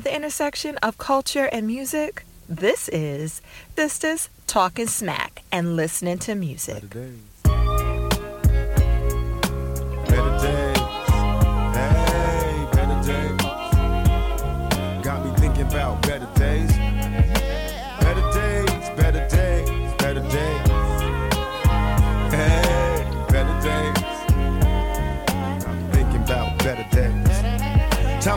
at the intersection of culture and music? This is Sistas Talking Smack and Listening to Music.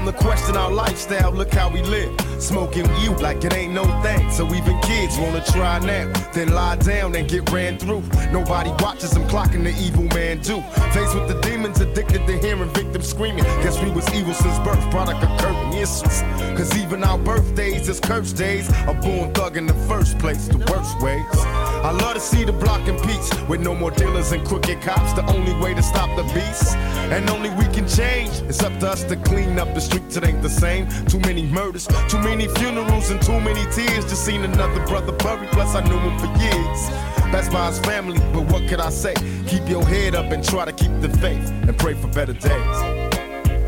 Time to question our lifestyle, look how we live. Smoking you like it ain't no thing. So even kids wanna try now, then lie down and get ran through. Nobody watches them clocking the evil man do. Faced with the demons, addicted to hearing victims screaming. Guess we was evil since birth, product of curtain issues. Cause even our birthdays is cursed days. A born thug in the first place, the worst ways. I love to see the block in peace with no more dealers and crooked cops. The only way to stop the beast, and only we can change. It's up to us to clean up the streets. It ain't the same. Too many murders, too many funerals, and too many tears. Just seen another brother buried. Plus I knew him for years. That's by his family, but what could I say? Keep your head up and try to keep the faith and pray for better days.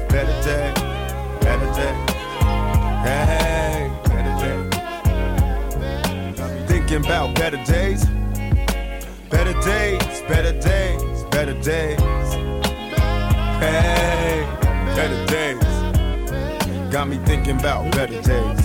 Better days, better days. Hey, Thinking about better days. Better days, better days, better days. Hey, better days. Got me thinking about better days.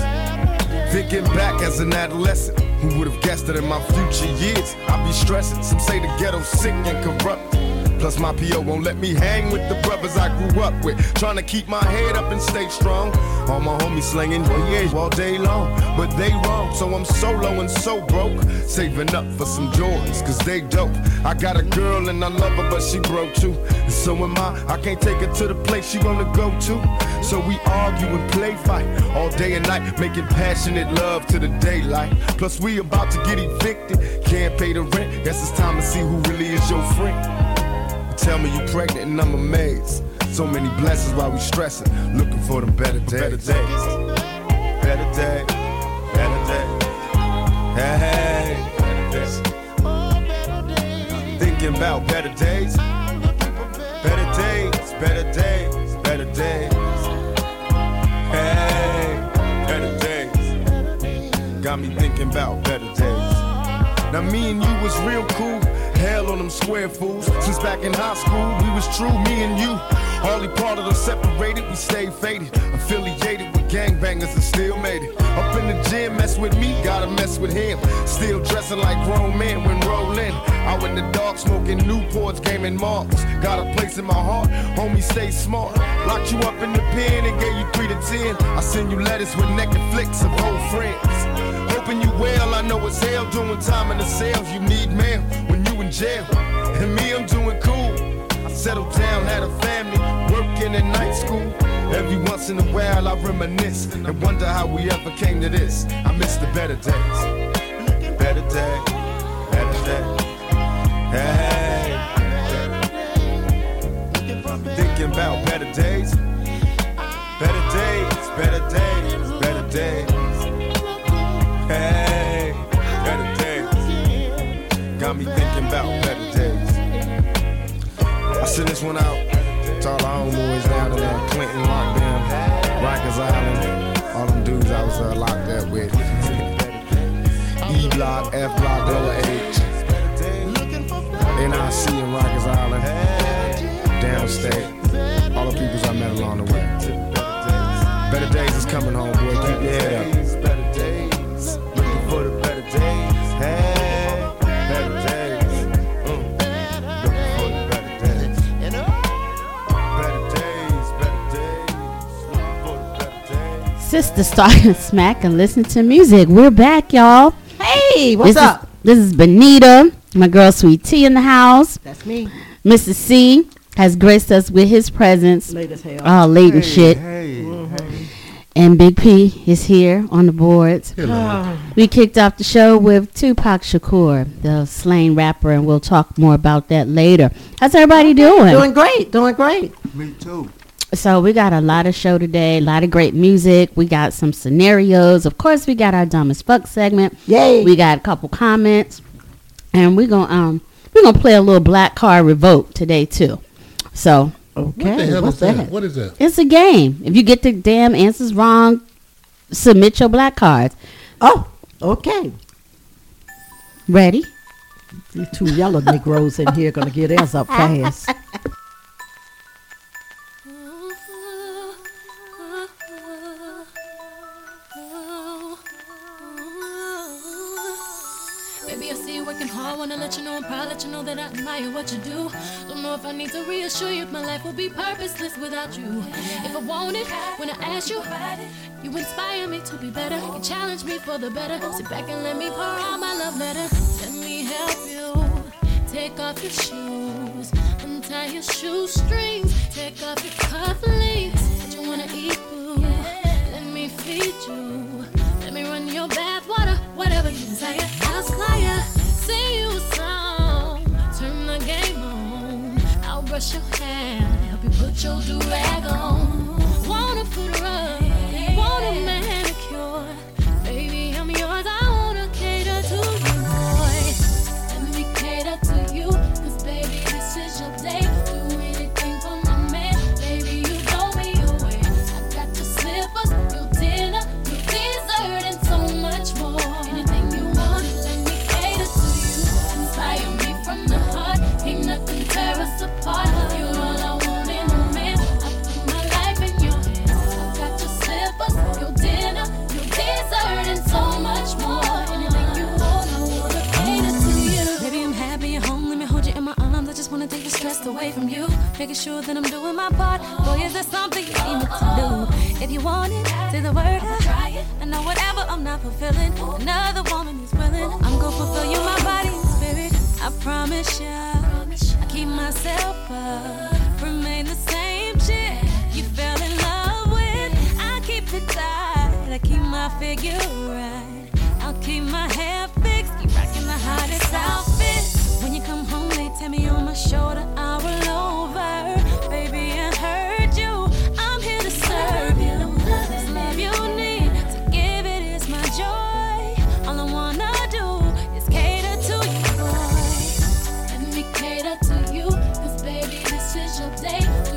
Thinking back as an adolescent, who would have guessed that in my future years I'd be stressing? Some say the ghetto's sick and corrupt. Plus my PO won't let me hang with the brothers I grew up with. Trying to keep my head up and stay strong. All my homies slinging yeah all day long, but they wrong. So I'm solo and so broke, saving up for some Jordans, cause they dope. I got a girl and I love her, but she broke too. And so am I. I can't take her to the place she wanna go to. So we argue and play fight all day and night, making passionate love to the daylight. Plus we about to get evicted, can't pay the rent. Guess it's time to see who really is your friend. Tell me you pregnant and I'm amazed. So many blessings while we stressing, looking for them better days. Better days. Better days. Better days. Hey, better days. Thinking about better days. Better days, better days, better days. Hey, better days. Got me thinking about better days. Now me and you was real cool. Hell on them square fools. Since back in high school, we was true, me and you. Hardly part of the separated, we stayed faded. Affiliated with gangbangers and still made it. Up in the gym, mess with me, gotta mess with him. Still dressing like grown men when rolling. Out in the dark, smoking Newports, gaming marks. Got a place in my heart, homie, stay smart. Locked you up in the pen and gave you three to ten. I send you letters with naked flicks of old friends. Hoping you well, I know it's hell doing time in the cells. You need mail when you jail. And me, I'm doing cool. I settled down, had a family, working in night school. Every once in a while I reminisce and wonder how we ever came to this. I miss the better days. Better days, better days. Hey, thinking about better days. Better days, better days, better days. This one out to all our homeboys down in Clinton, lockdown, Rikers Island, all them dudes I was uh, locked up with. E block, F block, double H. NIC in Rikers Island, downstate. All the peoples I met along the way. Better days is coming home, boy. Keep your head up. Better days. Sister starting smack and listen to music. We're back, y'all. Hey, what's this up? Is, this is Benita, my girl Sweet Tea in the house. That's me. Mrs. C has graced us with his presence. Late as hell. Oh, late and shit. Hey, hey. And Big P is here on the boards. We kicked off the show with Tupac Shakur, the slain rapper, and we'll talk more about that later. How's everybody doing? Doing great. Doing great. Me too. So we got a lot of show today, a lot of great music. We got some scenarios. Of course, we got our dumb as fuck segment. Yay. We got a couple comments, and we're gonna um we're gonna play a little black card revoke today too. So okay. What the hell what's is that? that? What is that? it's a game. If you get the damn answers wrong, submit your black cards. Oh, okay. Ready? These two yellow Negroes in here gonna get theirs up fast. let you know I'm proud. Let you know that I admire what you do. Don't know if I need to reassure you. My life will be purposeless without you. If I want it, when I ask you, you inspire me to be better. You challenge me for the better. Sit back and let me pour out my love letter. Let me help you. Take off your shoes. Untie your shoestrings. Take off your cufflinks. What you wanna eat, boo? Let me feed you. Let me run your bath water. Whatever you desire. I'll fire. Sing you a song. Turn the game on. I'll brush your hair. Help you put your do rag on. Wanna put a rug. Away from you. Making sure that I'm doing my part. Boy, is there something you need me to do? If you want it, say the word. I, I know whatever I'm not fulfilling, another woman is willing. I'm gonna fulfill you, my body and spirit. I promise ya. I keep myself up, remain the same chick you fell in love with. I keep it tight, I keep my figure right. I'll keep my hair fixed, keep rocking the hottest outfit. When you come home, they tell me on my shoulder, I roll over. Baby, I heard you. I'm here to serve you. This love you need to give it is my joy. All I wanna do is cater to you, boy. Let me cater to you, cause baby, this is your day.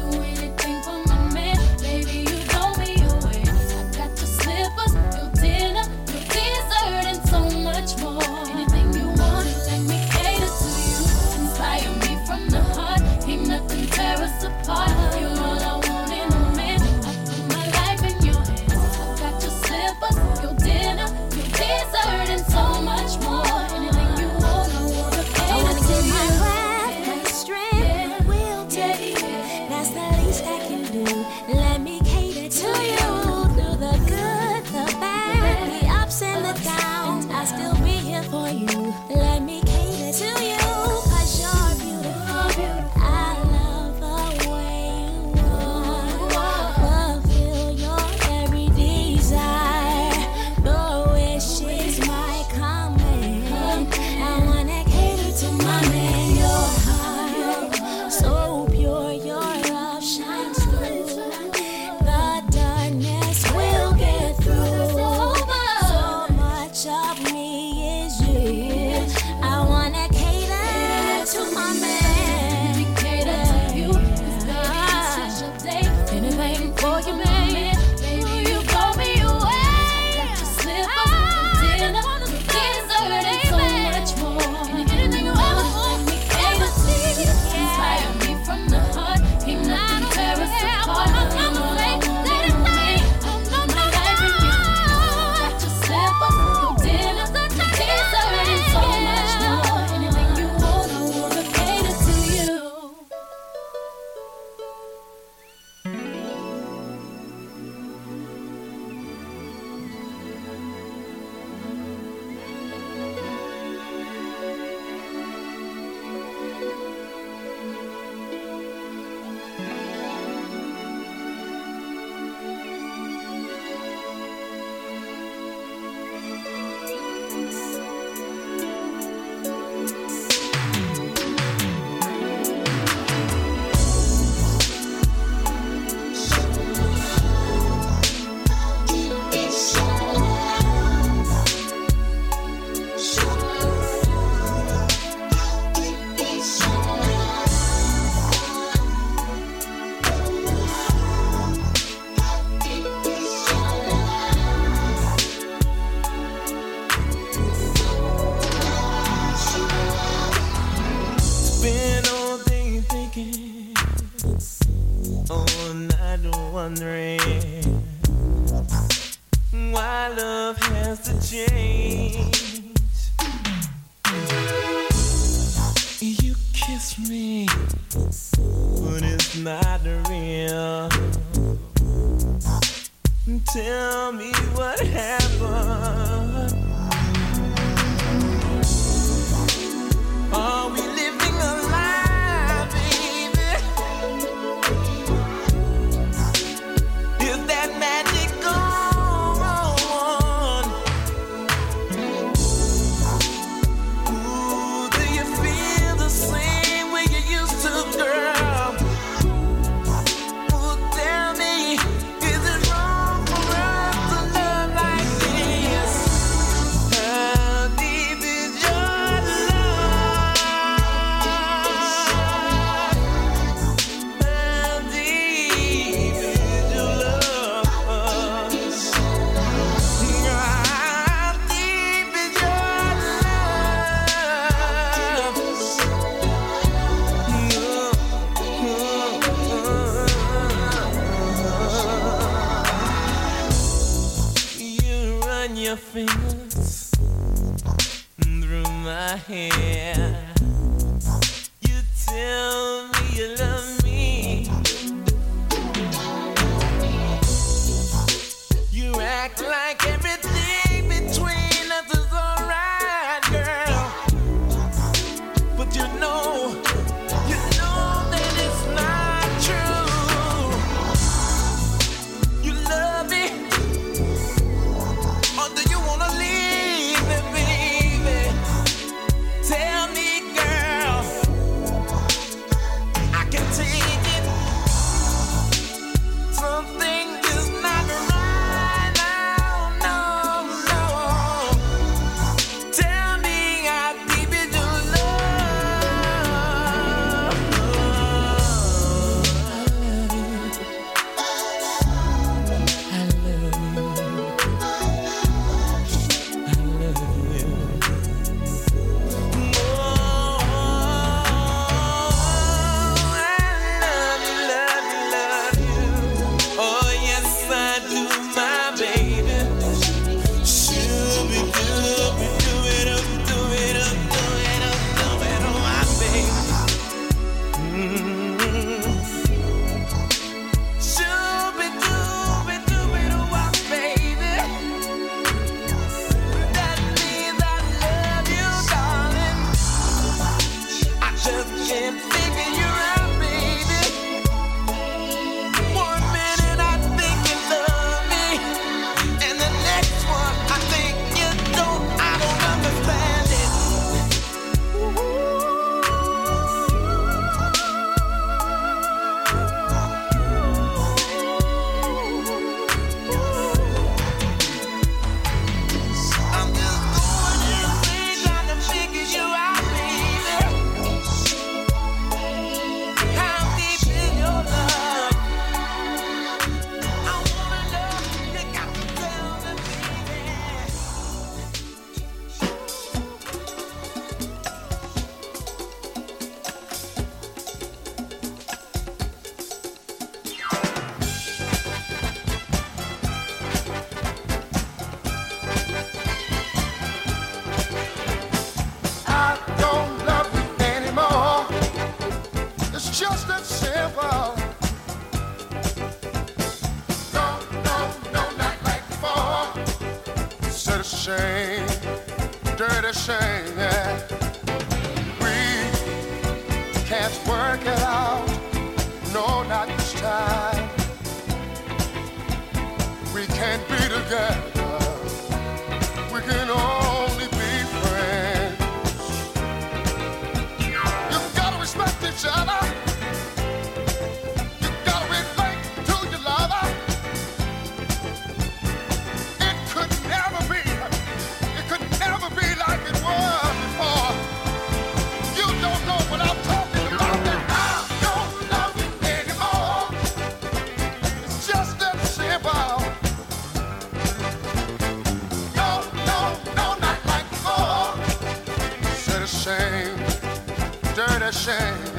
Shame.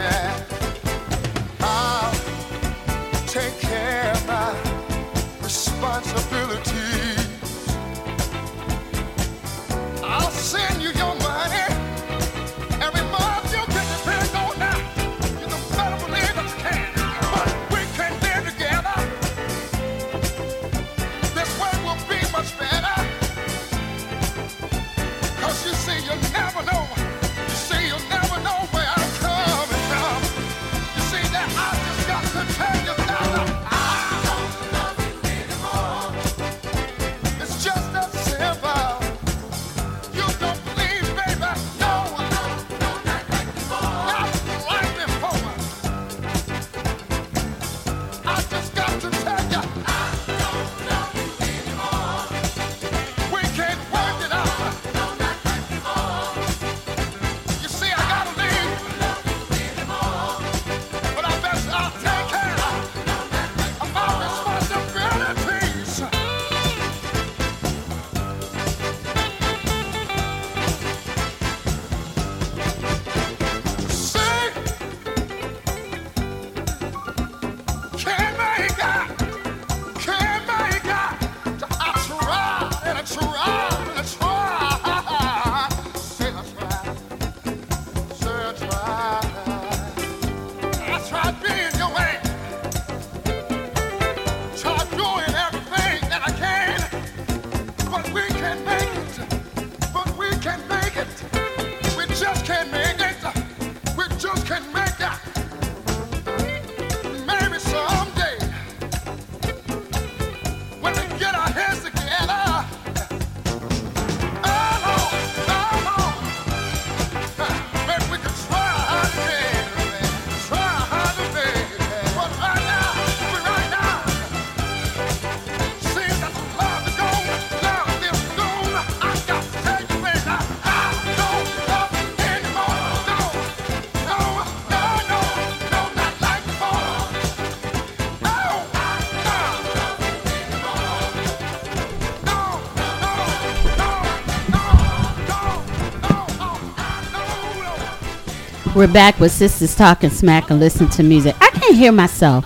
We're back with Sistas Talking Smack and Listen to Music. I can't hear myself.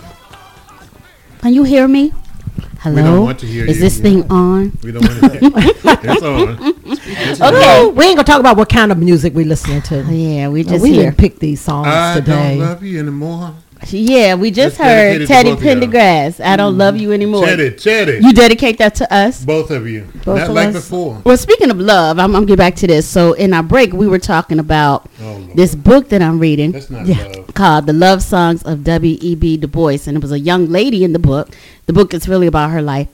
Can you hear me? Hello? don't want to hear Is you. this thing on? We don't want to. it's on. It's on. Okay, we ain't gonna talk about what kind of music we listening to. Oh, yeah, we No, just we hear. didn't pick these songs I today. don't love you anymore. Yeah, we just That's dedicated heard Teddy both. Pendergrass. I don't love you mm-hmm. anymore. Teddy, Teddy. You dedicate that to us? both of you. Both Not of like us. before. Well, speaking of love, I'm, I'm gonna get back to this. So in our break, we were talking about Lord. This book that I'm reading That's not Yeah. love. called "The Love Songs of W.E.B. Du Bois," and it was a young lady in the book. The book is really about her life,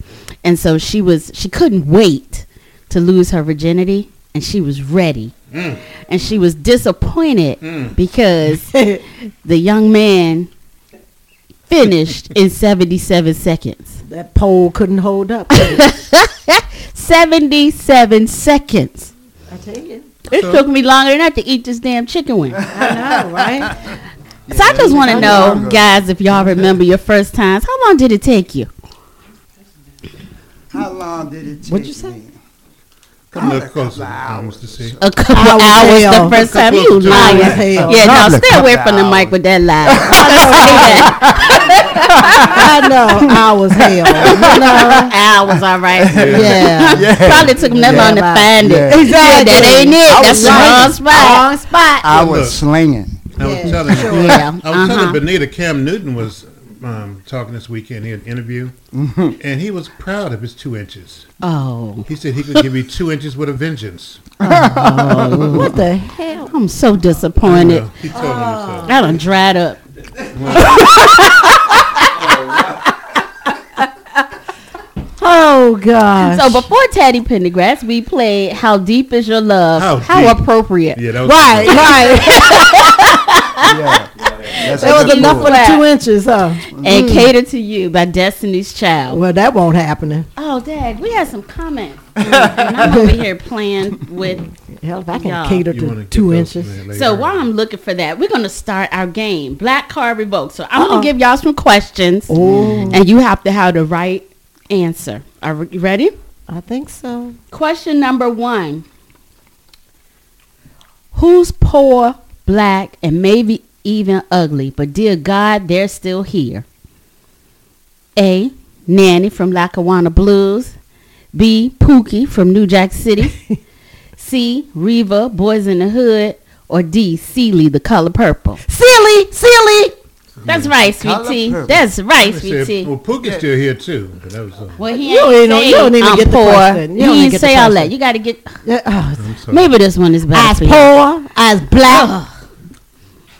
and so she was she couldn't wait to lose her virginity, and she was ready, Mm. and she was disappointed Mm. because the young man finished in 77 seconds. that pole couldn't hold up. 77 seconds. I tell you, It took me longer than that to eat this damn chicken wing. I know, right? so I just want to know, guys, if y'all remember your first times. How long did it take you? How long did it take What'd you say? me? Come Probably look a couple closer. To see. A couple Hours, hours hell. the first A time. You lying. hours. Yeah, now stay away couple from the mic with that lie. I know. Hours, hell. You know? hours, all right. Yeah. Yeah. Probably took them that long to Yeah. find it. Yeah. Yeah, that ain't it. I That's the wrong spot. Wrong spot. I was slinging. I was telling you. Yeah, I was uh-huh. telling Benita Cam Newton was um, talking this weekend. He had an interview, Mm-hmm. and he was proud of his two inches. Oh, He said he could give you two inches with a vengeance. What the hell? I'm so I disappointed. know. He told me so. I done dried up. Oh gosh. So before Teddy Pendergrass, we played "How Deep Is Your Love." How How, appropriate. Yeah, that was right, right. Yeah. That's That was enough for the two inches, huh? Mm-hmm. And "Cater to You" by Destiny's Child. Well, that won't happen. Oh, Dad, we had some comments, and I'm over here playing with. Hell, if I can Yeah. cater You wanna to two inches. in there later. So while I'm looking for that, we're gonna start our game, Black Card Revoked. So I'm Uh-uh. gonna give y'all some questions, Oh, and you have to have the right answer. Are you ready? I think so. Question number one: Who's poor, black, and maybe even ugly, but dear God, they're still here? A. Nanny from Lackawanna Blues. B. Pookie from New Jack City. C. Reva, Boys in the Hood. Or D. Celie, the color purple. Celie, Celie. That's right, sweet tea. That's right, I sweet tea. well, Pookie's still here too. That was. Uh, Well, he You ain't ain't no- you don't even I'm get the poor. question. You he don't even didn't say all that. question. You got to get. Yeah, oh, Maybe this one is better. as for you. poor, as black.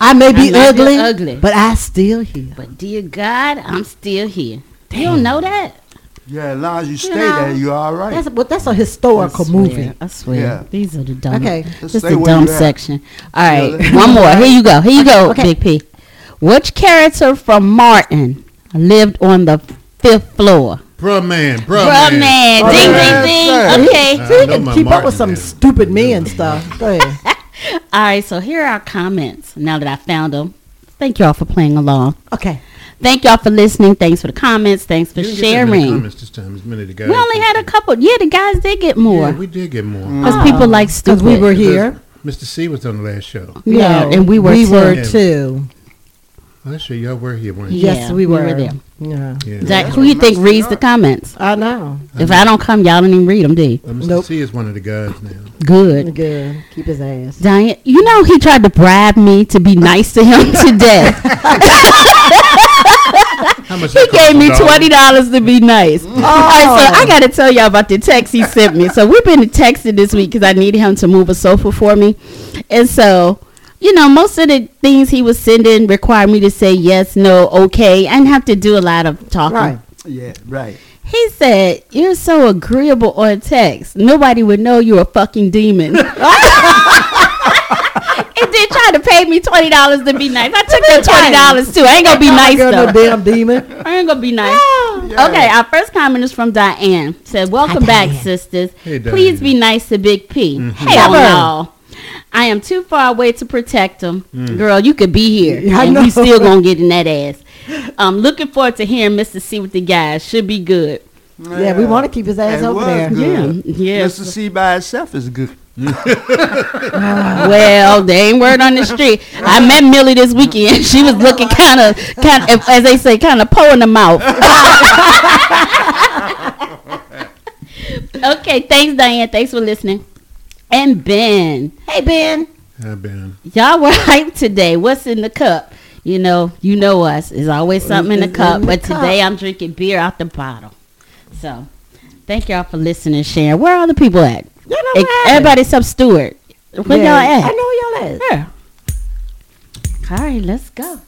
I may be I might ugly, ugly. but I still here. But dear God, I'm still here. You don't know that? Yeah, as long as you stay know, there, you're all right. That's well, that's a historical I swear, movie. I swear. Yeah. These are the dumb. Okay. This Just is the dumb you at. section. All right. let- one more. Here you go. Here you go, Okay. Big P. Which character from Martin lived on the fifth floor? Bruh man, bruh, Bruh man. man. Oh, Ding, yes, ding, sir. ding. Okay. I See, you can my keep up with some man. stupid men stuff. Go ahead. All right. So here are our comments. Now that I found them, thank y'all for playing along. Okay. Thank y'all for listening. Thanks for the comments. Thanks for You didn't get that many sharing. comments this time. As many the guys. We only had a couple. Yeah, the guys did get more. Yeah, we did get more. Because people like stupid. Because we were here. Mr. C was on the last show. Yeah, No, and we were we too. were too. That's true. Y'all were here, weren't you? Yes, we we were. were there. Yeah. Yeah. Zach, who you think reads the comments? I know. If I don't come, y'all don't even read them, do you? Mr. Nope. C is one of the guys now. Good. Good. Keep his ass. Diane, you know he tried to bribe me to be nice to him today. How much? he that cost? gave me A dollar? twenty dollars to be nice. All right, so I got to tell y'all about the text he sent me. So we've been texting this week because I needed him to move a sofa for me, and so you know most of the things he was sending required me to say yes, no, okay, and have to do a lot of talking. Right. Yeah, right. He said, "You're so agreeable on text. Nobody would know you're a fucking demon." and then try to pay me twenty dollars to be nice. I took that twenty dollars too. I ain't gonna be nice Girl, no though. damn demon. I ain't gonna be nice. Yeah. Okay, our first comment is from Diane. Said, "Welcome back, sisters. Hey, Please be nice to Big P. Mm-hmm. Hell Never. no." I am too far away to protect him. Mm. Girl, you could be here. I and we still gonna get in that ass. I'm looking forward to hearing Mr. C with the guys. Should be good. Yeah, we want to keep his ass It over there. good. Yeah, yeah. Mr. C by itself is good. Ah. Well, they ain't word on the street. I met Millie this weekend. She was looking kind of, kind of, as they say, kind of po in the mouth. okay, thanks, Diane. Thanks for listening. And Ben, hey Ben, I've y'all were hyped today. What's in the cup? You know, you know us. There's always something in the cup, in the but cup. today I'm drinking beer out the bottle. So, thank y'all for listening, and sharing. Where are all the people at? You know Everybody except Stewart. Where Yeah, y'all at? I know y'all at. Yeah. All right, let's go.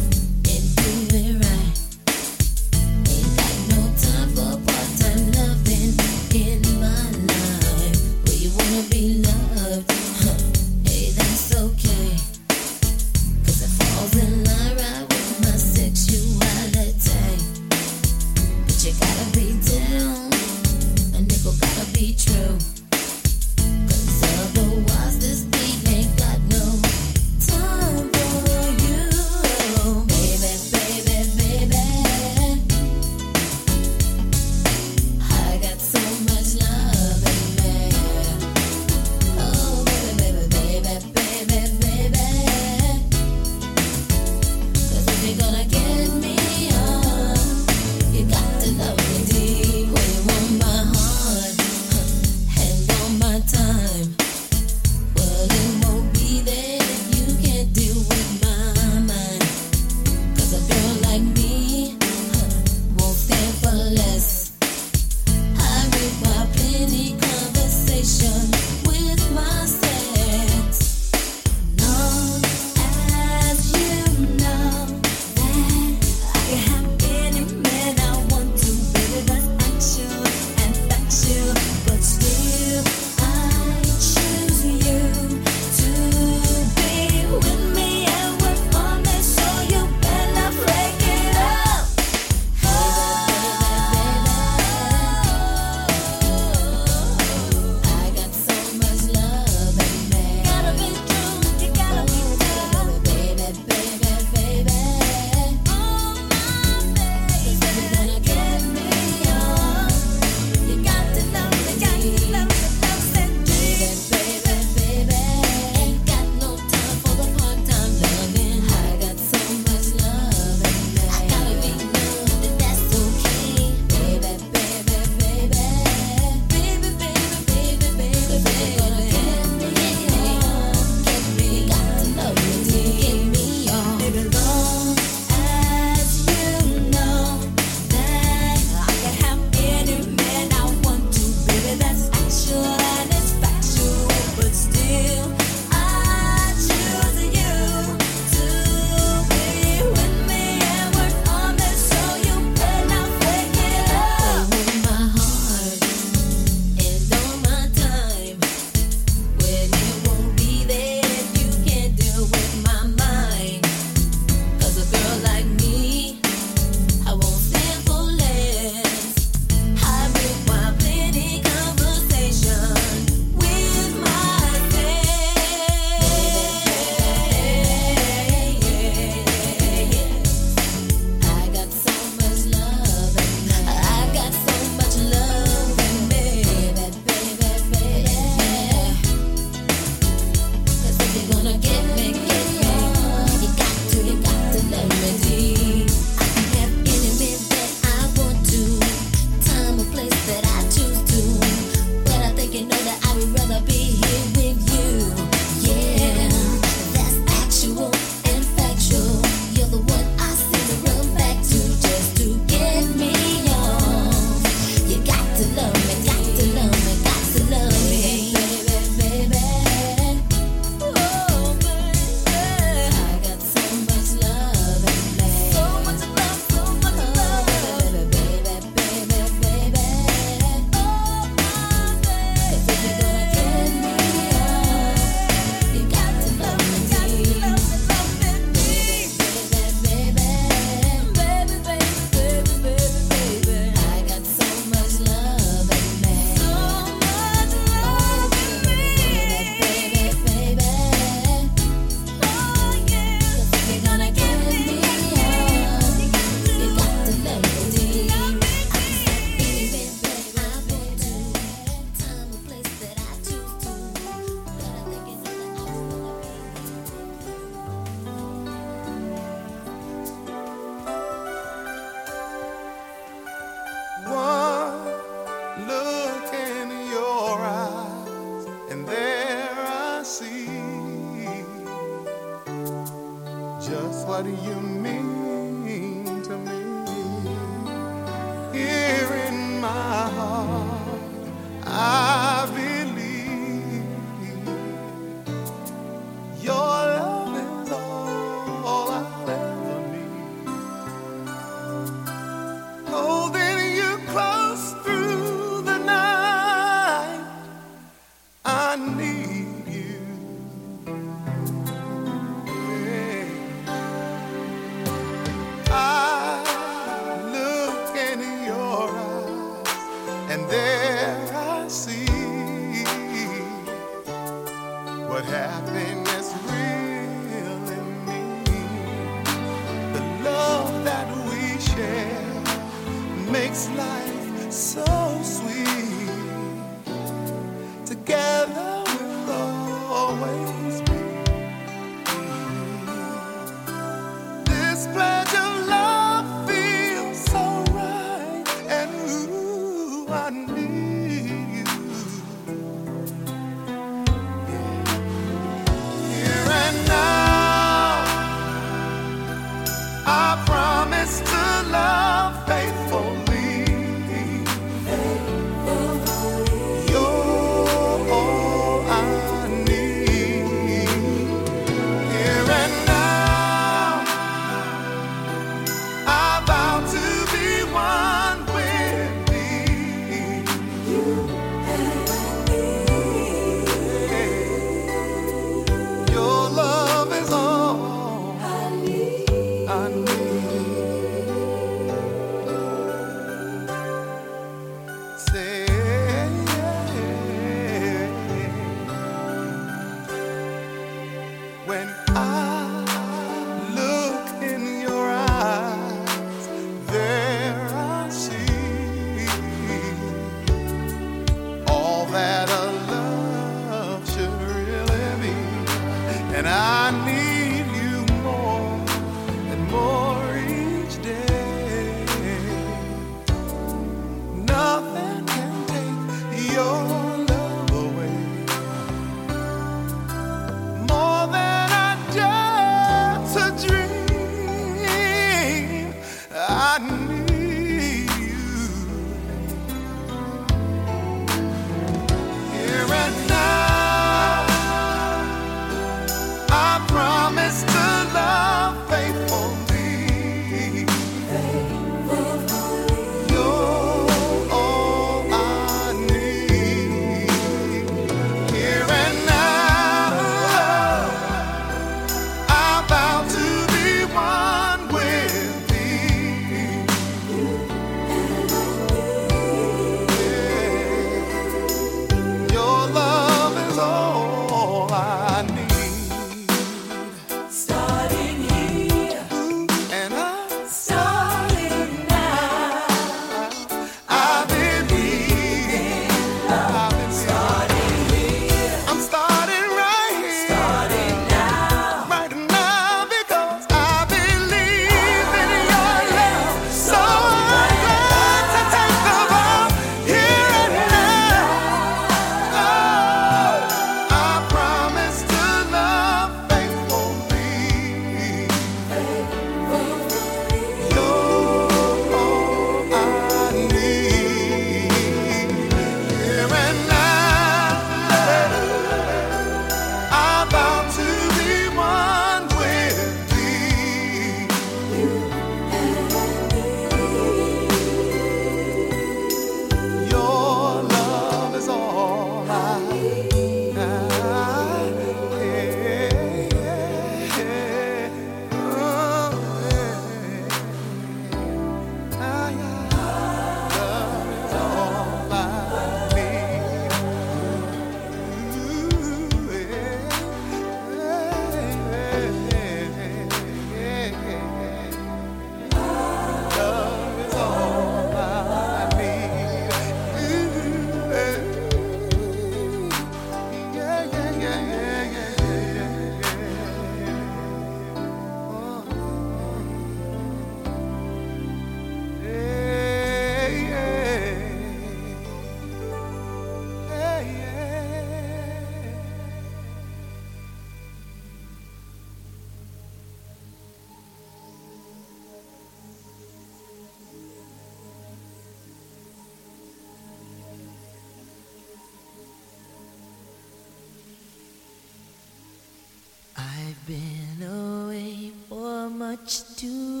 been away for much too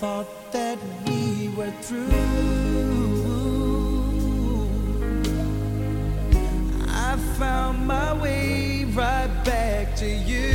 thought that we were through. I found my way right back to you.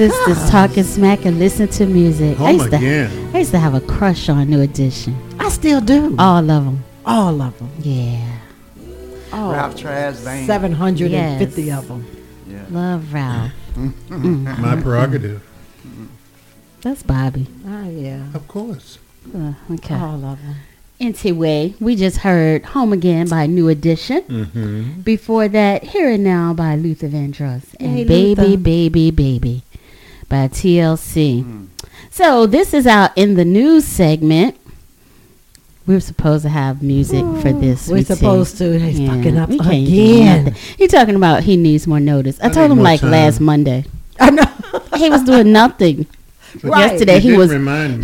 Sistas talking smack and listen to music. I Home used, to. I used to have a crush on New Edition. I still do. All of them. All of them. Yeah. Oh, Ralph Tresvant. 750 Yes. of them. Yeah. Love Ralph. Mm. My prerogative. That's Bobby. Oh, yeah. Of course. Uh, okay. All of them. Anyway, we just heard Home Again by New Edition. Mm-hmm. Before that, Here and Now by Luther Vandross. And Yay, Baby, Luther. Baby, Baby by TLC. Mm-hmm. So this is our In the News segment. We are supposed to have music for this. We're supposed to. He's fucking up again. nothing. He talking about he needs more notice. I, I told him like time. last Monday. I know. He was doing nothing. Right. Yesterday he was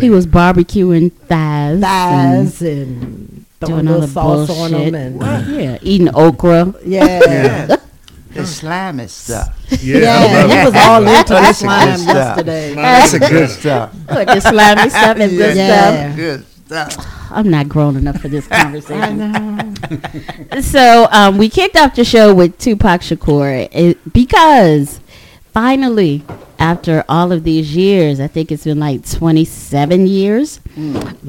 he was barbecuing thighs. and Thighs and throwing doing all the sauce bullshit. on them. And, yeah, eating okra. yeah. Yeah. The slimy stuff. Yeah, Yeah, I love he it. was all into the That's a good slime stuff. yesterday. That's a good Good. stuff. Put the slimy stuff and good Yeah. stuff. Good stuff. I'm not grown enough for this I conversation. know. so um, we kicked off the show with Tupac Shakur it, because finally, after all of these years, I think it's been like 27 years.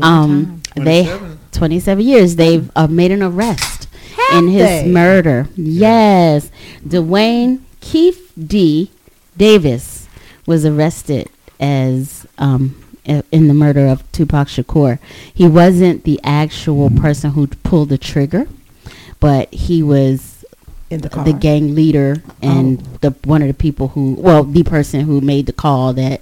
um, they 27. 27 years. They've uh, made an arrest in his murder. Yes, Dwayne Keith D. Davis was arrested as um, in the murder of Tupac Shakur. He wasn't the actual person who pulled the trigger, but he was In the car. the gang leader and the one of the people who, well, the person who made the call that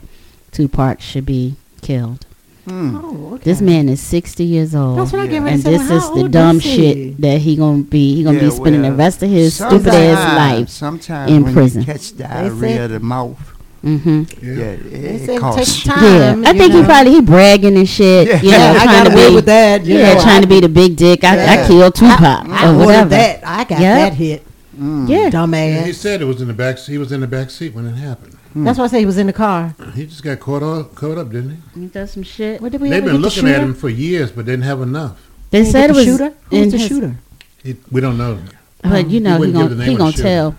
Tupac should be killed. Hmm. Oh, okay. This man is 60 years old. That's what I get ready and to say. this Well, is the dumb is shit that he gonna be. He gonna Yeah, be spending well, the rest of his stupid ass life Sometimes in when prison. you catch diarrhea of the mouth, Mm-hmm. yeah, Yeah. it, it costs. takes time. Yeah, I you think he probably he bragging and shit. Yeah. You know, Yeah, I trying got to away be with that. You yeah, know, trying I- to be the big dick. I, I killed Tupac I or ordered whatever. that. I got Yep. that hit. Mm. Yeah, Yeah, he said it was in the back. He was in the back seat when it happened. That's why I say he was in the car. He just got caught up, caught up, didn't he? he does some shit. What did we They've been get the looking at him for years, but didn't have enough. They Didn't said get it the was shooter. Who's in the shooter? He, we don't know. but you know he wouldn't give the gonna he gonna tell.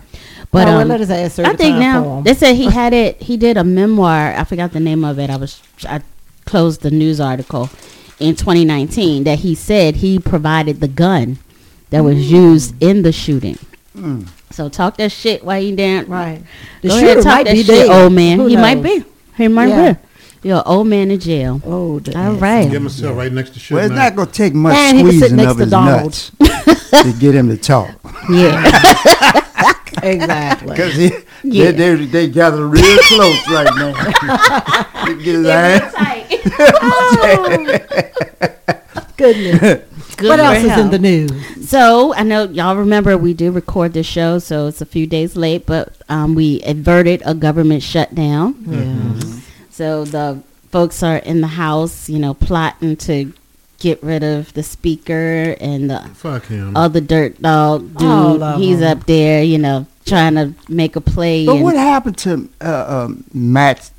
But oh, well, um, let his ass I think now they said he had it. He did a memoir. I forgot the name of it. I was I closed the news article in 2019 that he said he provided the gun that was Mm. used in the shooting. Mm. So talk that shit while you down. Right. The Go shooter ahead, talk might that be shit, dead. old man. Who he might be. He might Yeah. be. You're an old man in jail. Oh, the All ass. right. Give himself right next to Suge Well, it's Knight. not going to take much And he was sitting squeezing next of to his Donald. nuts to get him to talk. Yeah. Exactly. Because they, Yeah. they, they gather real close right now. to get his oh. ass. Goodness. Good what for else is in the news? So I know y'all remember we do record this show, so it's a few days late, but um, we averted a government shutdown. Yeah. So the folks are in the house, you know, plotting to get rid of the speaker and the Fuck him. other dirt dog dude. All He's them. up there, you know, trying to make a play. But and- what happened to uh, um, Matt's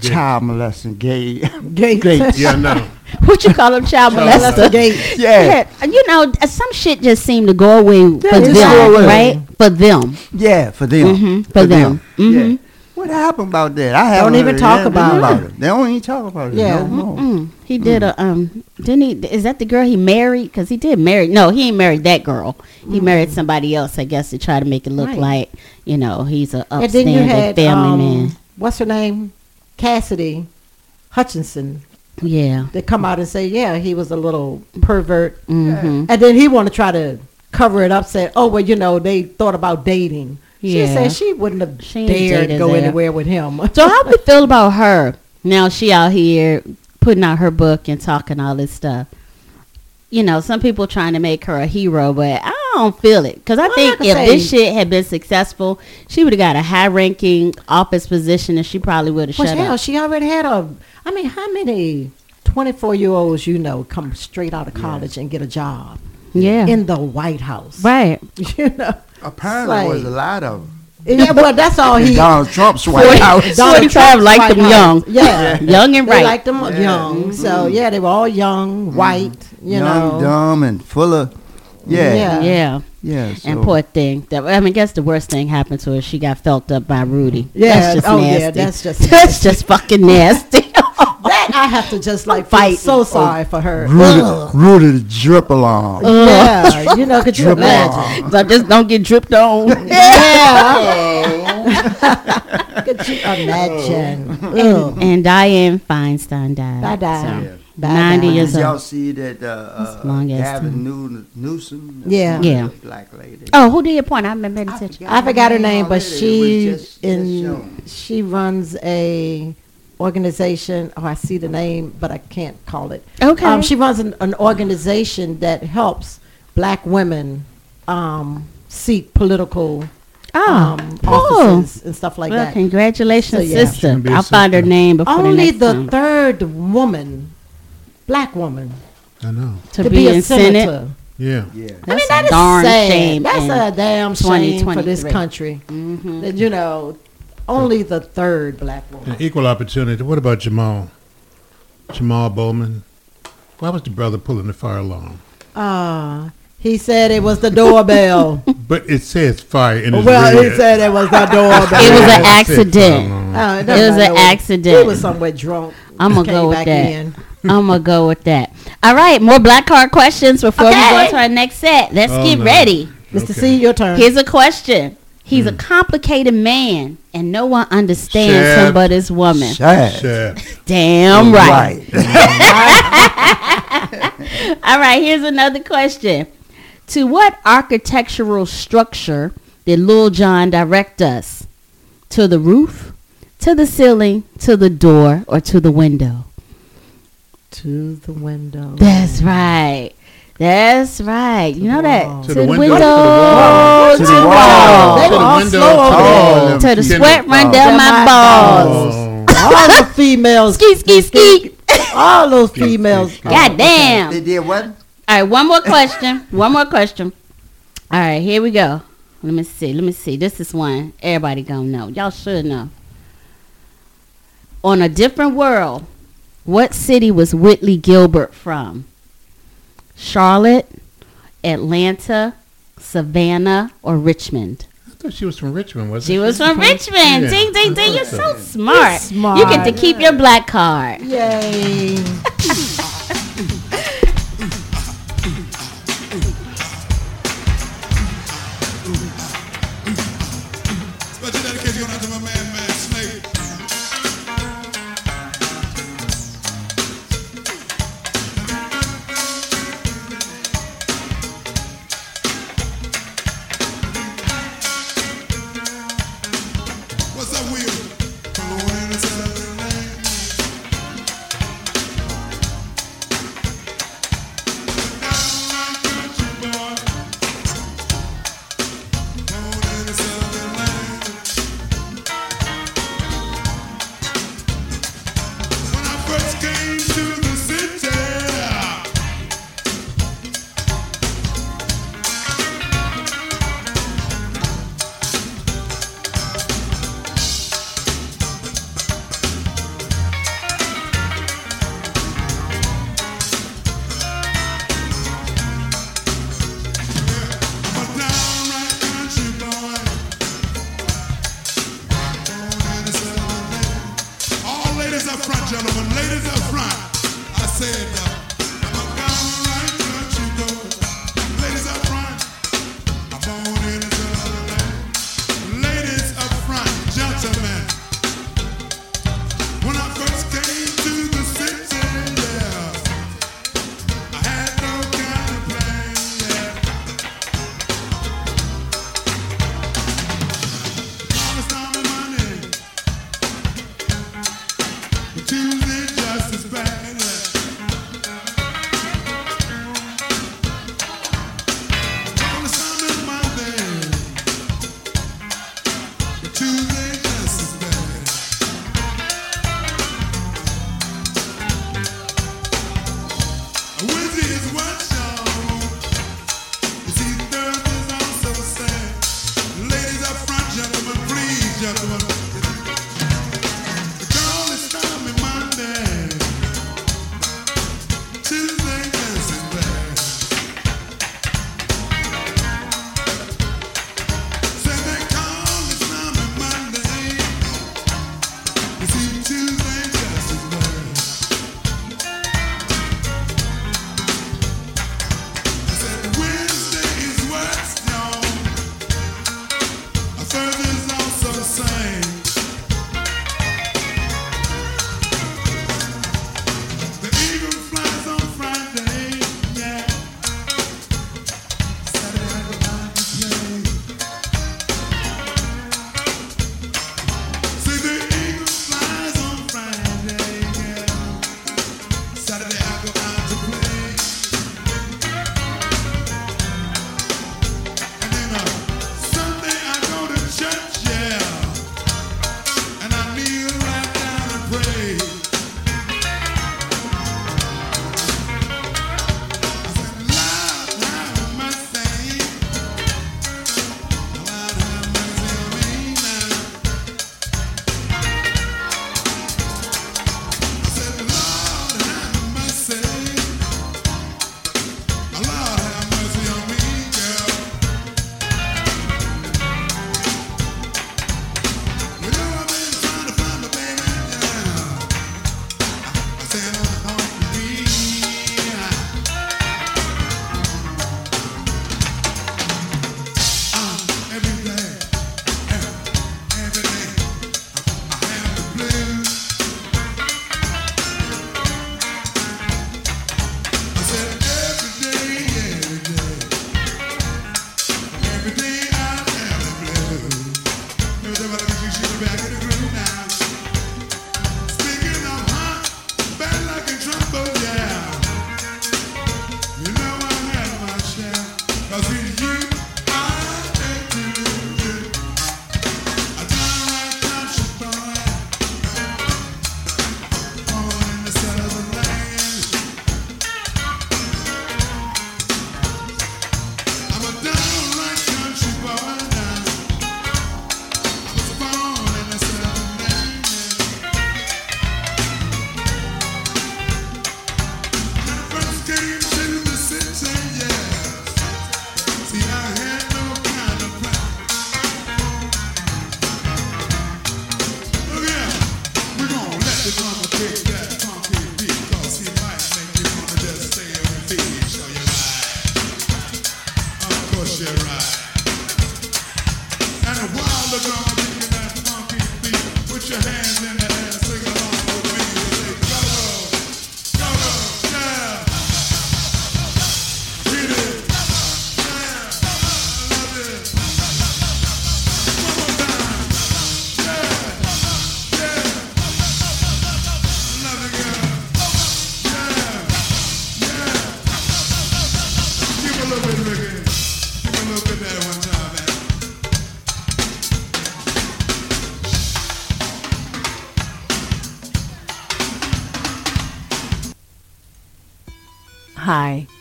child molesting gay? gay. Gaetz. yeah, no. what you call him, child Child molester? Gaetz. Yeah. Yeah, you know, uh, some shit just seemed to go away for them, away. right? For them, Yeah, for them. Mhm, for them. Yeah. Mhm. What happened about that? I haven't even talk anything about it. They don't even talk about it. Yeah. No more. He did a um. Didn't he? Is that the girl he married? Because he did marry. No, he ain't married that girl. He married somebody else. I guess to try to make it look Right. like you know he's a And then you upstanding had family um, man. what's her name? Cassidy Hutchinson. Yeah. They come out and say, yeah, he was a little pervert, hmm and then he want to try to cover it up. Say, oh well, you know, they thought about dating. She Yeah. said she wouldn't have She dared go there. anywhere with him. So how we feel about her now? She out here putting out her book and talking all this stuff. You know, some people trying to make her a hero, but I don't feel it because I Well, think like if I this shit had been successful, she would have got a high-ranking office position, and she probably would have Well, shut hell, up. she already had a. I mean, how many twenty-four-year-olds you know come straight out of college and get a job Yeah, in the White House? right. You know. Apparently, Like- there was a lot of them. Yeah, well, that's all he. Donald Trump's White House. Donald 45 Trump's liked White them House. young. Yeah, Young and they right. liked them Yeah. young. So mm-hmm. yeah, they were all young, mm-hmm. white. You Young, know. dumb, and full of. Yeah. Yeah. Yeah. Yeah. so- And poor thing. That I mean, I guess the worst thing happened to her. She got felt up by Rudy. Yeah, oh, that's just oh, nasty. yeah, that's just that's just fucking nasty. That I have to just like Fighting. feel so sorry for her. Rudy, Rudy the drip along. Yeah, you know, could you imagine? along. so just don't get dripped on. Yeah. could you imagine? Ugh. and, and Dianne Feinstein died. Bye, Di. So, Bye, 90 Di. years Did y'all see that uh, uh, Gavin. New- Newsom? Yeah. Yeah. Black lady. Oh, who did you point? I remember the attention. I forgot her name, but already. It she just- just in shown. she runs a organization. Oh, I see the name, but I can't call it. Okay. Um, she runs an, an organization that helps black women um, seek political Oh, um, cool. offices and stuff like well, that. congratulations, So, yeah. sister. She's gonna be a I'll find her name before Only the next the time. third woman, black woman, I know. to, to be, be, a in senator. Senate. Yeah. Yeah. That's I mean, a that is darn sad. shame. That's a damn shame for this 2023. country. Mhm. That you know, only the third black woman. And equal opportunity. What about Jamal? Jamal Bowman. Why was the brother pulling the fire alarm? Ah, he said it was the doorbell. But it says fire in his well, red. he said it was the doorbell. It was an It said fire accident. alarm. Oh, It doesn't was an accident. He was somewhere drunk. I'm gonna go with that. in. I'm gonna go with that. All right, more black card questions before we go to our next set. Let's Oh, get no. ready. Mr. Okay. C, your turn. Here's a question. He's Hmm. a complicated man, and no one understands Shaft. him but his woman. Sad. Shaft. Damn right. Right. All right, here's another question. To what architectural structure did Lil Jon direct us? To the roof, to the ceiling, to the door, or to the window? to the window. That's right. That's right. You know that. To, the, window. to the wall. To To the the wall. wall. To the window, to the wall. To the Kendall. sweat run down Down my my balls. Oh. all the females. Ski, ski, ski. All those females. God damn. They did what? All right, one more question. one more question. All right, here we go. Let me see. Let me see. This is one everybody gonna know. Y'all should know. On a different world, what city was Whitley Gilbert from? Charlotte, Atlanta, Savannah, or Richmond? I thought she was from Richmond, wasn't She she? was from Richmond. Yeah, ding, ding, ding. You're so smart. smart. You get to keep your black card. Yay.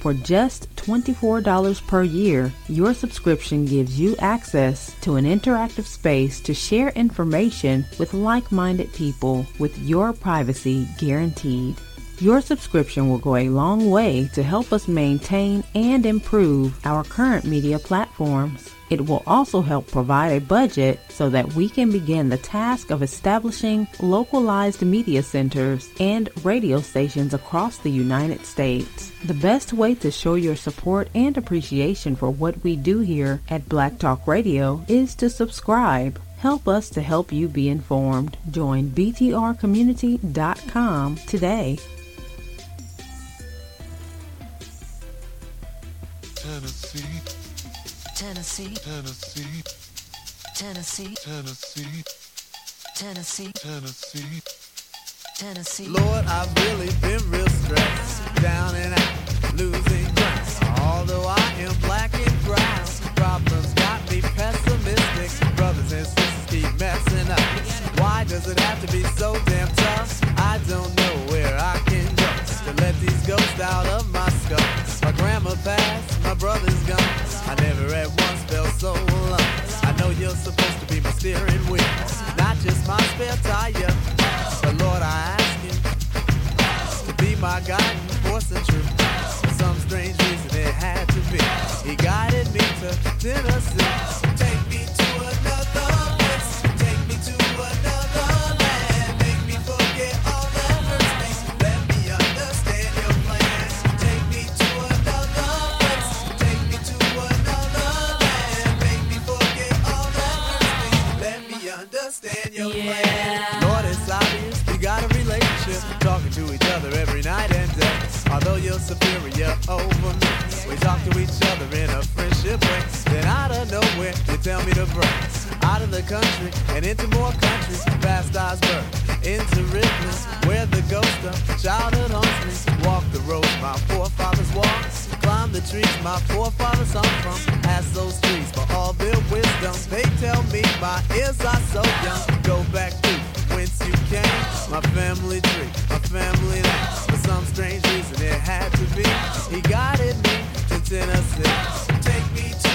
For just $24 per year, your subscription gives you access to an interactive space to share information with like minded people with your privacy guaranteed. Your subscription will go a long way to help us maintain and improve our current media platforms. It will also help provide a budget so that we can begin the task of establishing localized media centers and radio stations across the United States. The best way to show your support and appreciation for what we do here at Black Talk Radio is to subscribe. Help us to help you be informed. Join btrcommunity.com today. Tennessee, Tennessee, Tennessee, Tennessee, Tennessee, Tennessee, Tennessee. Tennessee. Lord, I've really been real stressed, down and out, losing ground. Although I am black and brown, problems got me pessimistic. Brothers and sisters keep messing up. Why does it have to be so damn tough? I don't know where I can go to let these ghosts out of my skull. Grandma passed, my brother's gone. I never at once felt so alone. I know you're supposed to be my steering wheel, not just my spare tire. But Lord, I ask you to be my guiding force and truth. For some strange reason it had to be. He guided me to Tennessee. Your plan. Lord, it's obvious we got a relationship. Talking to each other every night and day. Although you're superior over me, we talk to each other in a friendship way. Then out of nowhere, you tell me to break out of the country and into more countries. Past Osborne, into Ripley, where the ghost of childhood haunts me. Walk the road my forefathers walked. Climb the trees my forefathers hung from. Ask those trees for all their wisdom. They tell me my ears are so young. Go back to whence you came. My family tree, my family name. For some strange reason it had to be. He guided me to Tennessee. Take me to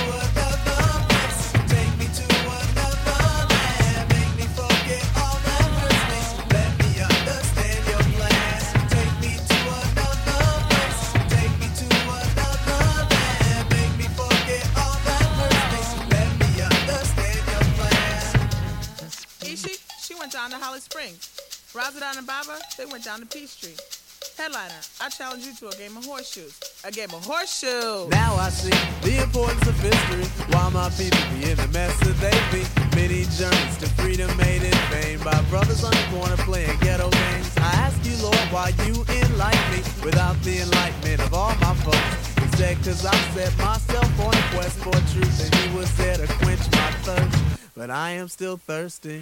down to Holly Springs. Rasa Don and Baba, they went down to Peachtree. Headliner, I challenge you to a game of horseshoes. A game of horseshoes. Now I see the importance of history. Why my people be in the mess that they be. Many journeys to freedom made in vain by brothers on the corner playing ghetto games. I ask you, Lord, why you enlighten me without the enlightenment of all my folks. Instead, cause I set myself on a quest for truth, and he was there to quench my thirst. But I am still thirsty.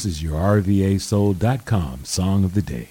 This is your RVASoul.com song of the day.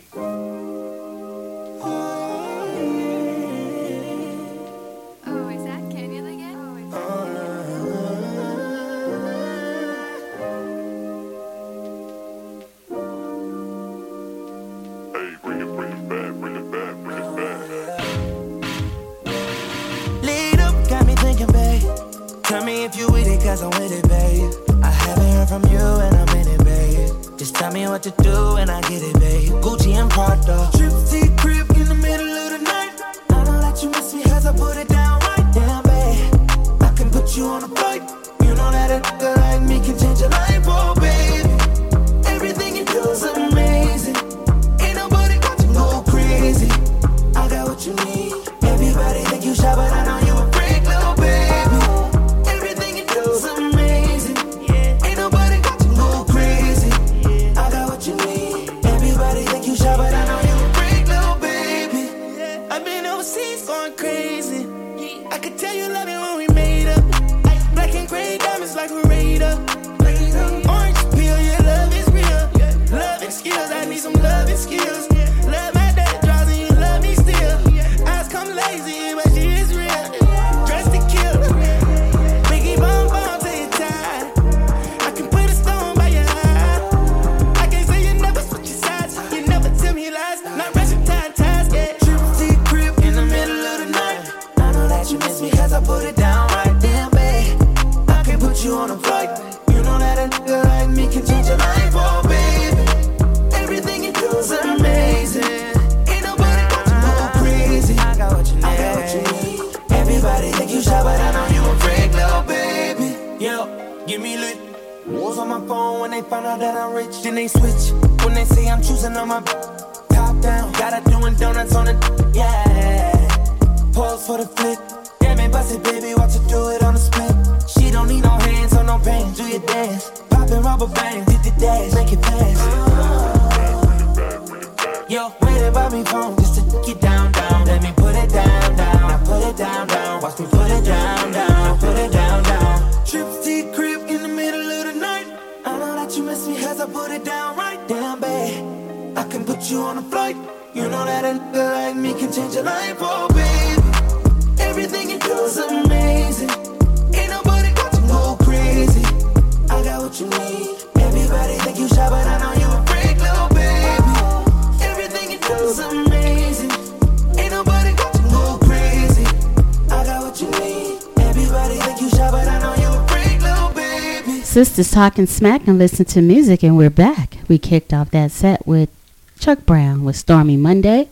Baby. Sistas talking smack and listen to music, and we're back. We kicked off that set with Chuck Brown with Stormy Monday.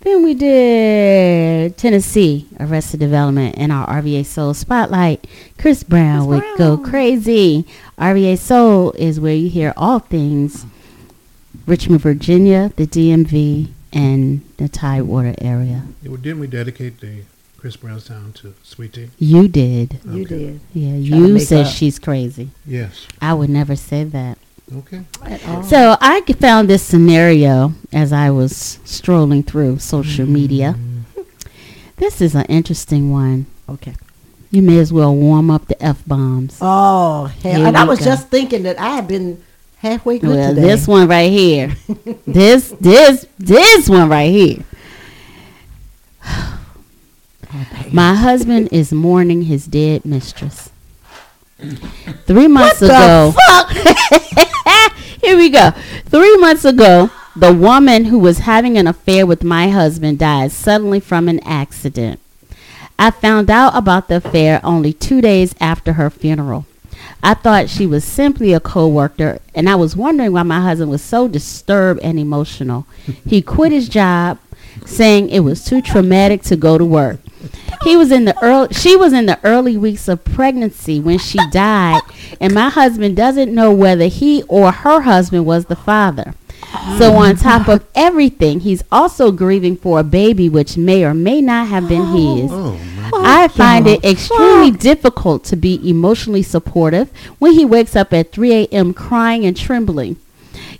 Then we did Tennessee Arrested Development and our RVA Soul Spotlight. Chris Brown with Go Crazy. RVA Soul is where you hear all things Richmond, Virginia, the DMV, and the Tidewater area. Yeah, well, didn't we dedicate the Chris Brown sound to Sweet Tea? You did. You did. Yeah, Trying you said up. she's crazy. Yes. I would never say that. Okay. So I found this scenario as I was strolling through social mm-hmm. media. This is an interesting one. Okay. You may as well warm up the f bombs. Oh, hell. Here And I was go. just thinking that I had been halfway good Well, today. this one right here. this this this one right here. My husband is mourning his dead mistress. Three months ago. Here we go. Three months ago, the woman who was having an affair with my husband died suddenly from an accident. I found out about the affair only two days after her funeral. I thought she was simply a coworker, and I was wondering why my husband was so disturbed and emotional. He quit his job, saying it was too traumatic to go to work. He was in the early she was in the early weeks of pregnancy when she died, and my husband doesn't know whether he or her husband was the father. So on top of everything, he's also grieving for a baby which may or may not have been his. Oh, I find it extremely difficult to be emotionally supportive when he wakes up at 3 a.m. crying and trembling.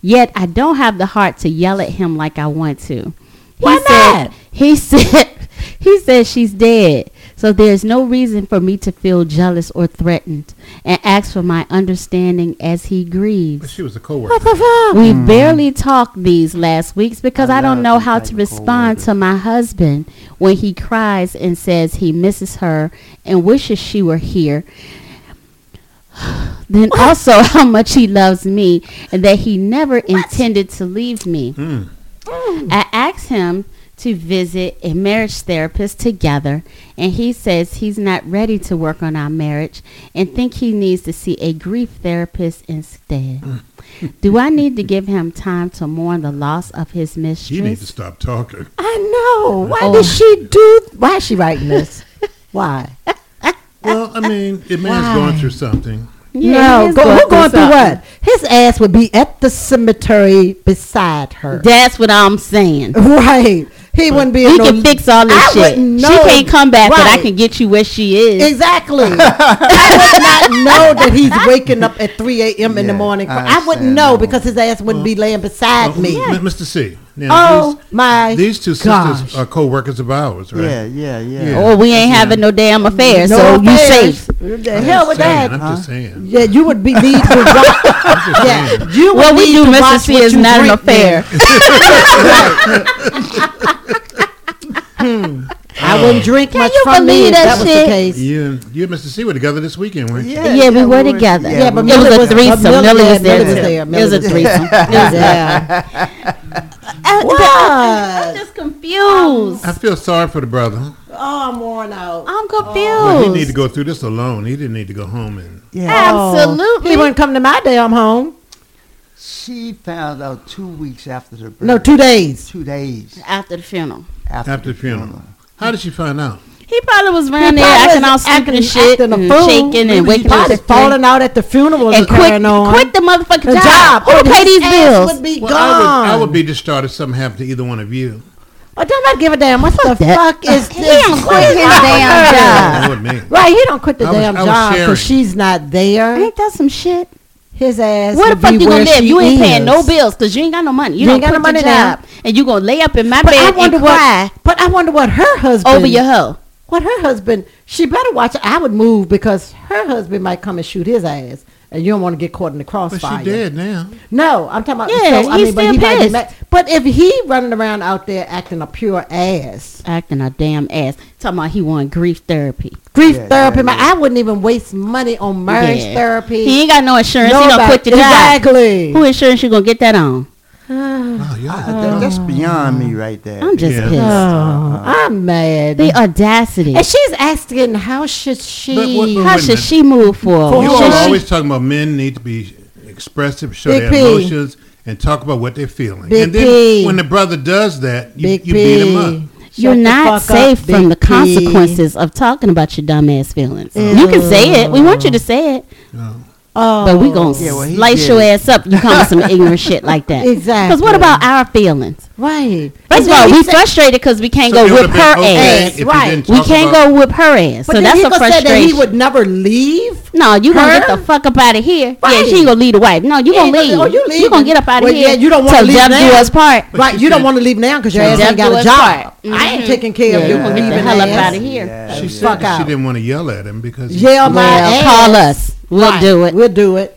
Yet I don't have the heart to yell at him like I want to. He Why said, not? He said he says she's dead. So So there's no reason for me to feel jealous or threatened and ask for my understanding as he grieves. She was a coworker. We Mm. barely talked these last weeks because I, I don't know how type to of respond to my husband when he cries and says he misses her and wishes she were here. then also how much he loves me and that he never intended to leave me. Mm. I asked him to visit a marriage therapist together and he says he's not ready to work on our marriage and think he needs to see a grief therapist instead. Do I need to give him time to mourn the loss of his mistress? You need to stop talking. I know. Why Oh. did she do? Why is she writing this? Why? Well, I mean, the man's Why? going through something. no, go, who going through what? His ass would be at the cemetery beside her. That's what I'm saying. Right. He wouldn't be. He in no- can fix all this I shit. wouldn't She can't come back, but I can get you where she is. Exactly. I would not know that he's waking up at 3 a.m. in the morning. I I, wouldn't know because his ass wouldn't be laying beside me. M- Mr. C. Oh, my These two sisters gosh. are co-workers of ours, right? Yeah, yeah, yeah. Or oh, we ain't having no damn affair, No so you safe. The hell with saying, that. I'm just saying. Yeah, you would be need to watch. yeah, you would What we need do, Mr. C, is not an affair. Hmm. I wouldn't drink Can much you from me if that that was shit? the case. You, you and Mr. C were together this weekend, weren't you? Yeah, we were together. Yeah, but it was Millie a was- threesome. but Millie- Millie yeah, was there Millie was too. there. It was Millie a was threesome. there. It was Yeah. I'm just confused. I feel sorry for the brother. Oh, I'm worn out. I'm Well, confused. he need to go through this alone. He didn't need to go home and. Yeah. Absolutely. He wouldn't come to my damn home. She found out two weeks after the birth. No, two days. Two days After the funeral. After, After the funeral. How did she find out? He probably was He around there probably acting was all stupid acting- and shit, acting a and fool. shaking and He waking probably up. falling out at the funeral and and quit, carrying on. quit the motherfucking The job. job. Who But pay these bills? would be Well, I would, I would be distraught if something happened to either one of you. Oh, don't not give a damn. What the that. fuck is He this? don't quit his damn job. That would me. Right, he don't quit the was- damn job because she's not there. Ain't that some shit? His ass. Where the fuck you gonna live? You ain't paying no bills because you ain't got no money. You, You don't ain't got no money now. and you gonna lay up in my But I wonder and what. But I wonder what her husband over your hoe. What her husband? She better watch. I would move because her husband might come and shoot his ass, and you don't want to get caught in the crossfire. But crossfire. she dead now. No, I'm talking about. Yeah, so, I he's mean, but still he pissed. mad. But if he running around out there acting a pure ass, Acting a damn ass. Talking about he want grief therapy. grief Yeah, therapy, yeah, man, I wouldn't even waste money on marriage Yeah. therapy. He ain't got no insurance. He gonna Nobody- quit the job. Exactly. Who insurance you gonna get that on? Oh, yeah. Ah, that- that's beyond me right there. I'm just Yeah. pissed. Oh, I'm mad. The audacity. and she's asking, how should she? But what- but How wait a should minute. she move forward? You Oh, Should are she- always talking about men need to be expressive, show Big their P. emotions, and talk about what they're feeling. Big and then P. when the brother does that, you, Big you beat him P. up. You're Shut the not fuck up, safe from the P. consequences of talking about your dumbass feelings. You can say it. We want you to say it. Oh, But we gonna Yeah, well, slice did your ass up. You come with some ignorant shit like that. Exactly. Because what about our feelings? right. First of all, we frustrated because we can't So go whip her okay ass. right. We can't go whip her ass. But so then that's he a gonna say that frustration. he would never leave. no, you gonna get the fuck up out of here. Yeah, she ain't gonna leave the wife. No, you Yeah, gonna leave. oh, you leave. You gonna get up out of Well, here. yeah, you don't wanna leave death do now. us part. But right, you don't want to leave now because your ass ain't got a job. I ain't Mhm. taking care of Yeah. you. Get the hell up ass. outta here. She yeah. said she didn't want to yell at him because he- Yell my Well, ass. call us. We'll Right, do it. We'll do it.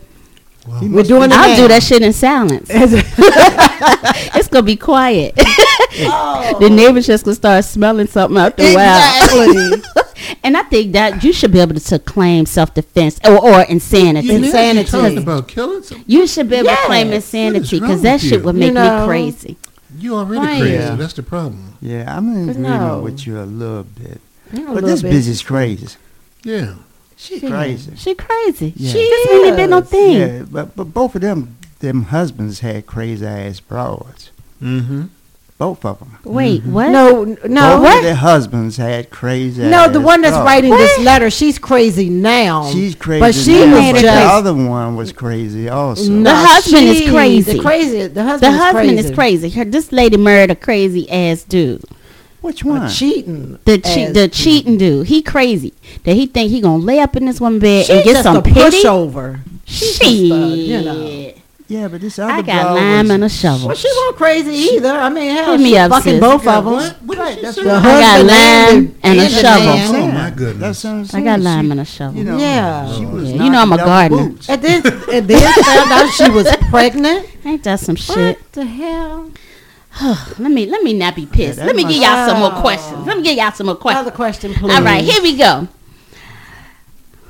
Well, We're doing it I'll do that shit in silence. it's gonna be quiet. the oh. neighbors just gonna start smelling something out the Exactly. well. and I think that you should be able to, to claim self defense or, or insanity. You know, Insanity. you talking about killing some. You should be able to claim insanity because that shit you? would You make know. me crazy. You already Right. crazy. Yeah. That's the problem. Yeah, I'm in agreement No. with you a little bit. A But little this bit. bitch is crazy. Yeah. She's She- crazy. She crazy. Yeah. She just really did no thing. Yeah, but but both of them, them husbands had crazy ass broads. Mm-hmm. Both of them. Wait, what? No, n- no. Both of their husbands had crazy. No, the one that's broads. writing this letter, she's crazy now. She's crazy. But she now, was but the other one was crazy also. No, The husband is crazy. The crazy. The husband. The husband, husband is is crazy. crazy. Her, this lady married a crazy ass dude. Which A one? cheating. The che- the cheating dude. He crazy. That he think he gonna lay up in this woman bed She's and get just some a pity. pushover. She's just a, you know. Yeah, but this other I got broad lime was- and a shovel. Well, she wasn't crazy either. I mean, hell, Hit me she up, fucking sis. both of them. What? What did she say? The I got lime and and a shovel. man. Oh my goodness. That's what I'm I got lime She- and a shovel. You know, Yeah. she was Yeah, you know I'm a gardener. boots. And then, and then found out she was pregnant. Ain't that some shit? What the hell? Let me let me not be pissed. that let me must- give y'all some more Oh. questions. Let me give y'all some more questions. Another question, please. All right, here we go.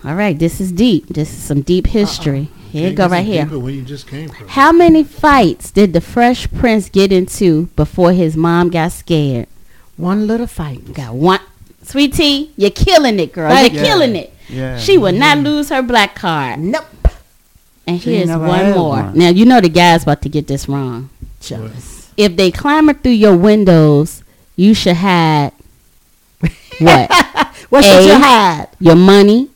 All right, this is deep. This is some deep uh-uh. history. Here you go right here. deeper you just came from. How many fights did the Fresh Prince get into before his mom got scared? One little fight. Got one. Sweet Tea, you're killing it, girl. Thank you're you. killing it. Yeah. She will not mm-hmm. lose her black card. Nope. And She here's one more. one. Now you know the guy's about to get this wrong. Jealous. If they clamber through your windows, you should hide what? What should you hide? Your money.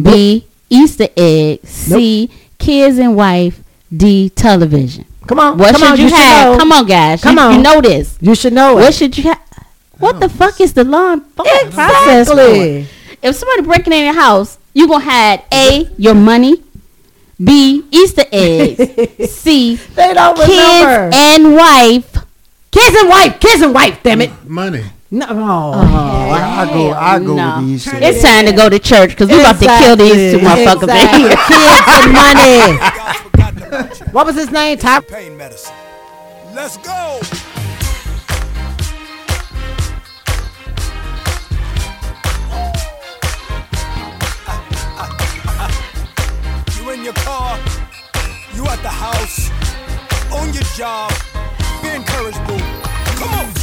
B. Easter egg. C. Kids and wife. D. Television. Come on. What come should on, you, should have? Come on, guys. Come you, on. You know this. You should know it. What should you have? What the fuck is the long fucking process for? Exactly. If somebody breaking in your house, you gonna hide A. Your money. B. Easter eggs. C. They don't Kids remember. and wife. Kids and wife. Kids and wife. Damn it. Money. No. Oh, oh I go, I go no. with these. It's time to go to church because we about to kill these two motherfuckers in Exactly. Kids and money. what was his name? Ty. Pain medicine. Let's go. You at the house, on your job. Be encouraged, boo. Come on.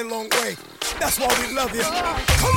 Long way. That's why we love you. Come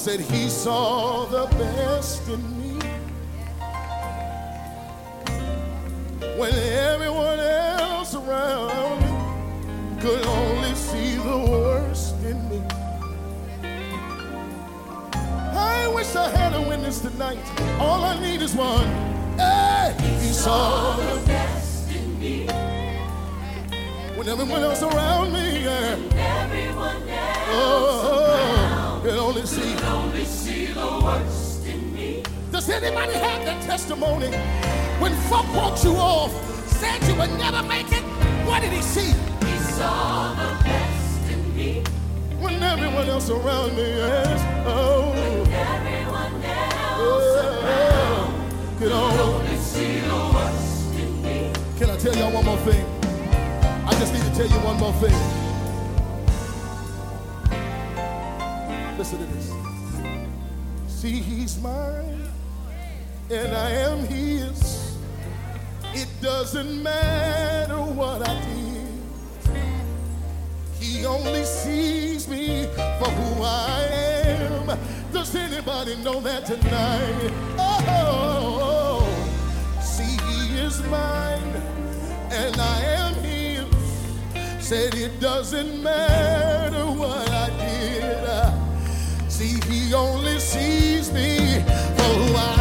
said he saw the best in everyone else around me, yes. Oh, Everyone else in me. Can I tell y'all one more thing? I just need to tell you one more thing. Listen to this. See, he's mine, and I am his. It doesn't matter what I did. He only sees me for who I am. Does anybody know that tonight? Oh, see, he is mine, and I am his. Said it doesn't matter what I did. See, he only sees me for who I am.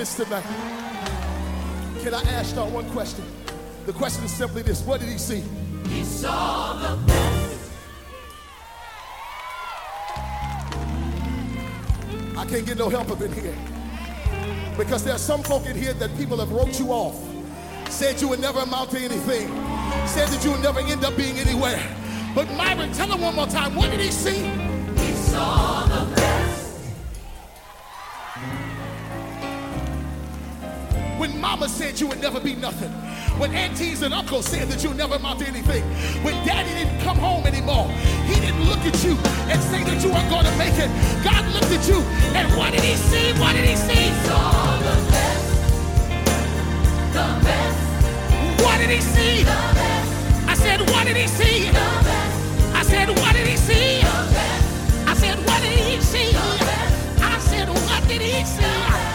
Had tonight. Can I ask y'all one question? The question is simply this What did he see? He saw the best. I can't get no help up in here. Because there's some folk in here that people have wrote you off, said you would never amount to anything, said that you would never end up being anywhere. But Myron, tell him one more time, what did he see? He saw the best. Mama said you would never be nothing. When aunties and uncles said that you'd never amount to anything. When daddy didn't come home anymore. He didn't look at you and say that you weren't going to make it. God looked at you and what did he see? What did he see? Saw the best. The best. What did he see? The best. I said, what did he see? The best. I said, what did he see? The best. I said, what did he see? The best. I said, what did he see?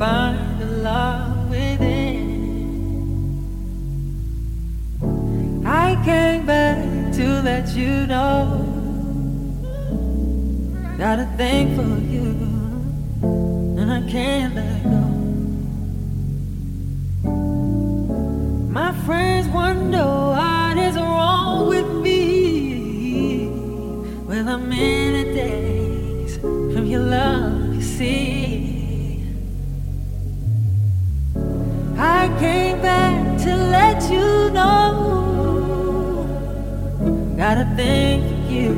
find the love within. I came back to let you know got a thing for you, and I can't let go. My friends wonder what is wrong with me. Well, I'm in a daze from your love, you see. I came back to let you know. Got a thing for you,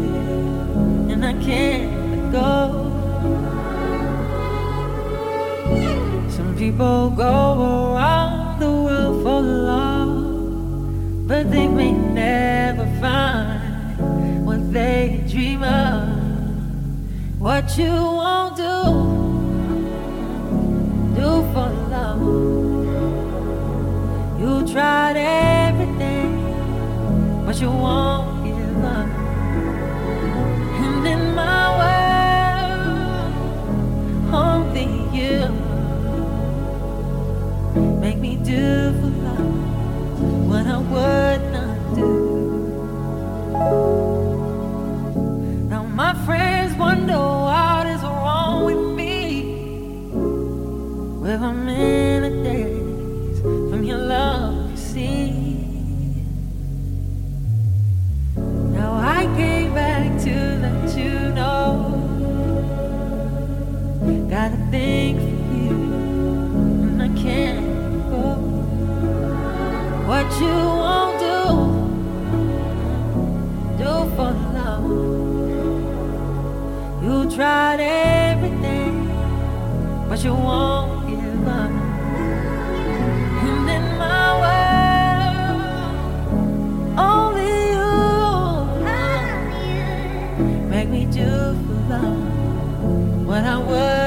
and I can't let go. Some people go around the world for love, but they may never find what they dream of. What you won't do. tried everything, but you won't give up. And in my world, only you make me do for love what I would not do. Now my friends wonder what is wrong with me, where I'm. tried everything, but you won't give up. And in my world, only you make me do for love what I would.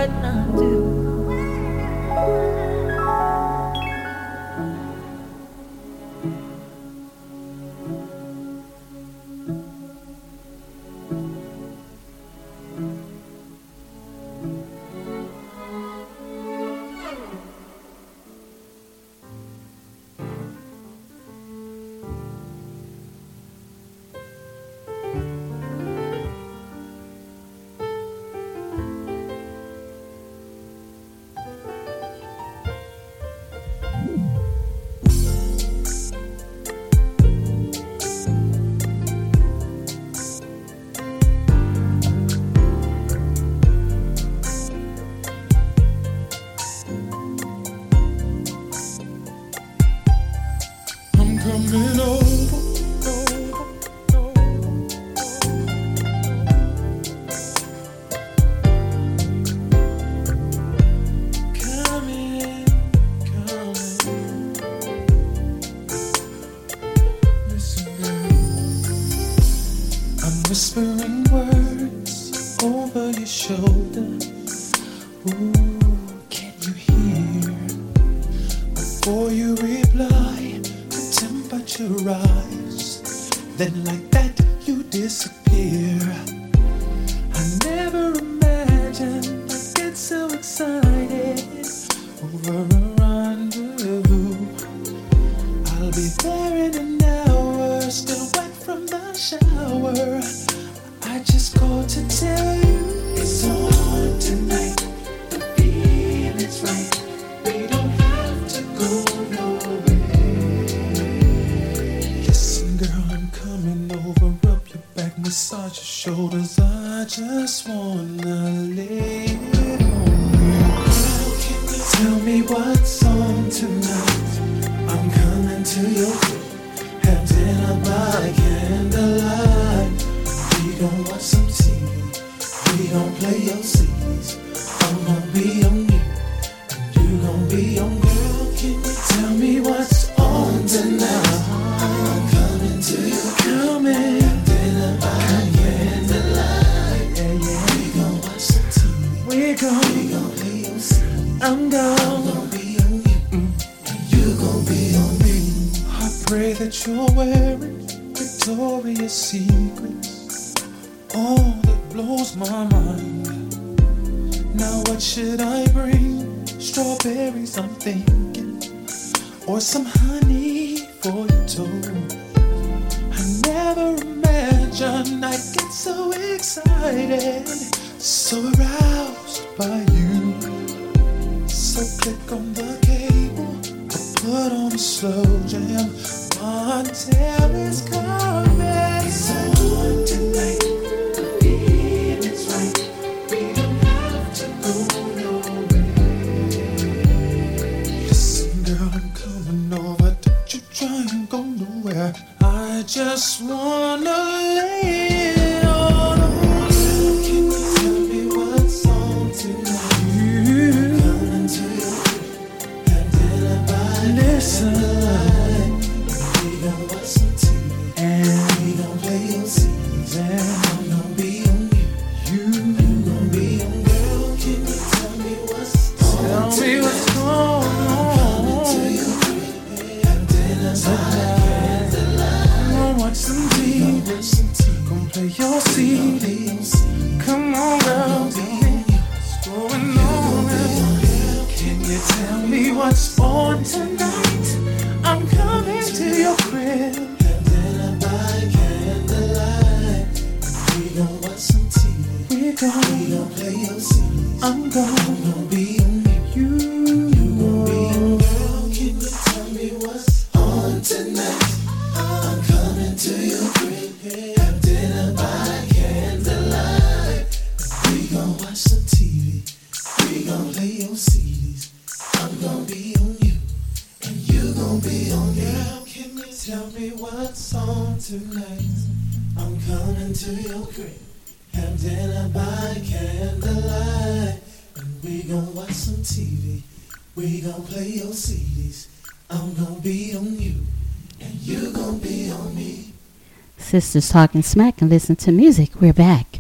Sistas talking smack and listen to music. We're back.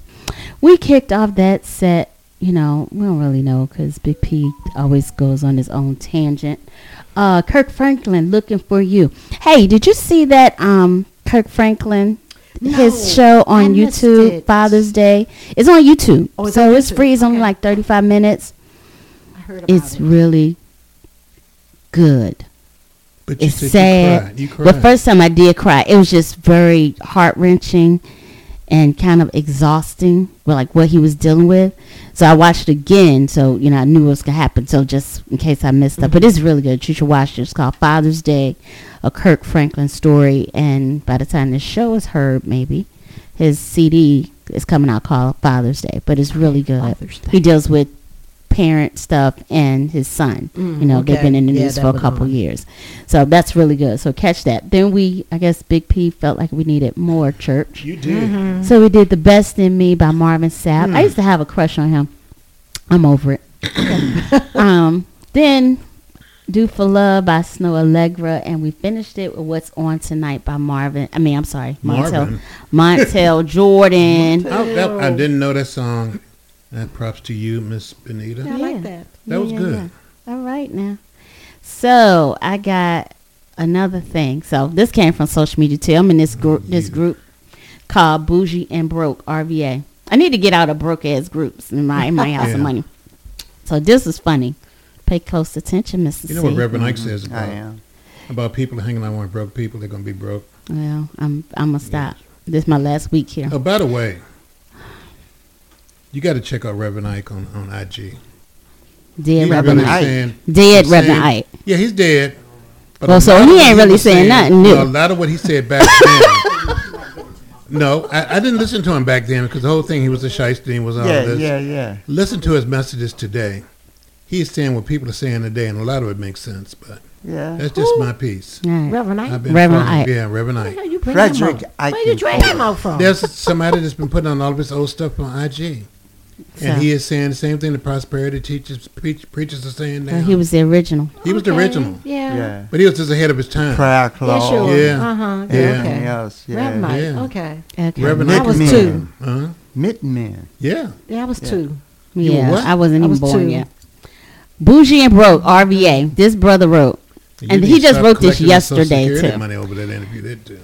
We kicked off that set. You know, we don't really know because Big P always goes on his own tangent. Uh, Kirk Franklin looking for you. Hey, did you see that? Um, Kirk Franklin, his show on YouTube, it. Father's Day. It's on YouTube, Oh, it's so on it's YouTube. free. It's only like thirty-five minutes. I heard about It's really good. But you it's said you sad. cried. You The first time I did cry, it was just very heart wrenching and kind of exhausting. Well, like what he was dealing with. So I watched it again, so you know I knew what was gonna happen. So just in case I missed that, but mm-hmm. it's really good. You should watch it. It's called Father's Day, a Kirk Franklin story. And by the time this show is heard, maybe his CD is coming out called Father's Day. But it's really good. He deals with parent stuff and his son. Mm, you know, they've been in the Yeah, news that for a couple on. years. So that's really good. So catch that. Then we, I guess, Big P felt like we needed more church. You did. Mm-hmm. So we did "The Best in Me" by Marvin Sapp. I Hmm. used to have a crush on him. I'm over it. um, then "Do for Love" by Snoh Aalegra, and we finished it with "What's On Tonight" by Marvin. I mean, I'm sorry, Montel, Marvin. Montel Jordan. I, that, I didn't know that song. Uh, props to you, Miss Benita. I like that. That was good. All right now. So I got another thing. So this came from social media too. I'm in this group this group called Bougie and Broke RVA. I need to get out of broke ass groups in my in my house Yeah. of money. So this is funny. Pay close attention, Mrs. You know what Reverend Ike Mhm. says I about am. about people hanging out with broke people. They're gonna be broke. Well, I'm I'm gonna stop. This is my last week here. Oh, by the way, you got to check out Reverend Ike on, on IG. Dead Reverend really Ike. saying- Dead Reverend saying- Ike. Yeah, he's dead. But Well, so lot of he ain't really was saying nothing new. no, a lot of what he said back then. no, I, I didn't listen to him back then because the whole thing he was a shyster and was all Yeah, this. yeah, yeah. Listen to his messages today. He's saying what people are saying today, and a lot of it makes sense. But Yeah. that's just my piece. Right. Reverend Ike? I've Reverend Ike. Yeah, Reverend Ike. Where you bring Frederick him out? Where you Ike drag him out from? There's somebody that's been putting on all of his old stuff on IG. And he is saying the same thing the prosperity teachers, preach, preachers are saying now. Well, he was the original. He was the original. Yeah. Yeah. But he was just ahead of his time. Prayer Yeah, clause. sure. Yeah. Uh-huh. Yeah. Everything Okay. else. Yeah. Reverend Ike. Yeah. Okay. Okay. Reverend That was two. Uh-huh. Mitten men. Yeah. That was Yeah. two. You were Yeah, what? I wasn't I even was born two. yet. Bougie and broke RVA. This brother wrote, You and he just wrote this collecting the Social yesterday too. Money over that interview that too.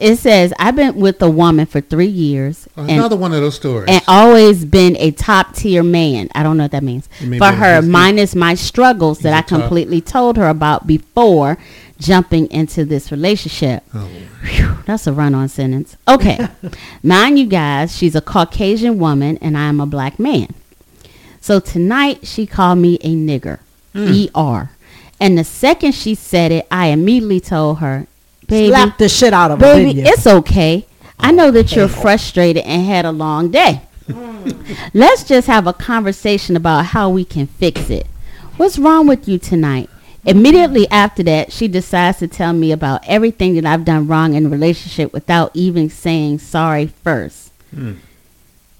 It says, "I've been with a woman for three years, and, Another one of those stories. and always been a top tier man. I don't know what that means mean for her, he's- minus my struggles that I I a top- completely told her about before jumping into this relationship." Oh. Whew, that's a run-on sentence. Okay, mind you guys, she's a Caucasian woman, and I am a black man. So tonight she called me a nigger, Hmm. er, And the second she said it, I immediately told her, "Baby, Slap the shit out of her, baby, it's okay. I know that you're frustrated and had a long day. Let's just have a conversation about how we can fix it. What's wrong with you tonight?" Immediately after that, she decides to tell me about everything that I've done wrong in the relationship without even saying sorry first. Hmm.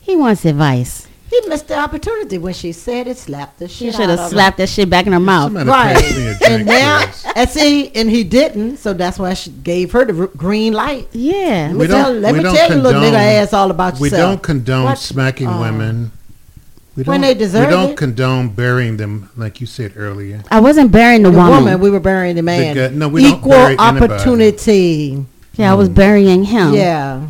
He wants advice. He missed the opportunity when she said it. Slapped the shit. She should have of slapped that shit back in her mouth. Right. pass me a drink, And now, and see, and he didn't, so that's why she gave her the r- green light. Yeah. Let me We tell, don't- let we me don't tell you, little condone- nigga ass, all about We yourself. We don't condone What? smacking Oh. women. We When don't- they deserve We don't it. condone burying them, like you said earlier. I wasn't burying the, The woman. woman, we were burying the man. guy- no, we don't Equal bury anybody. opportunity. Yeah, I was mm. burying him. Yeah,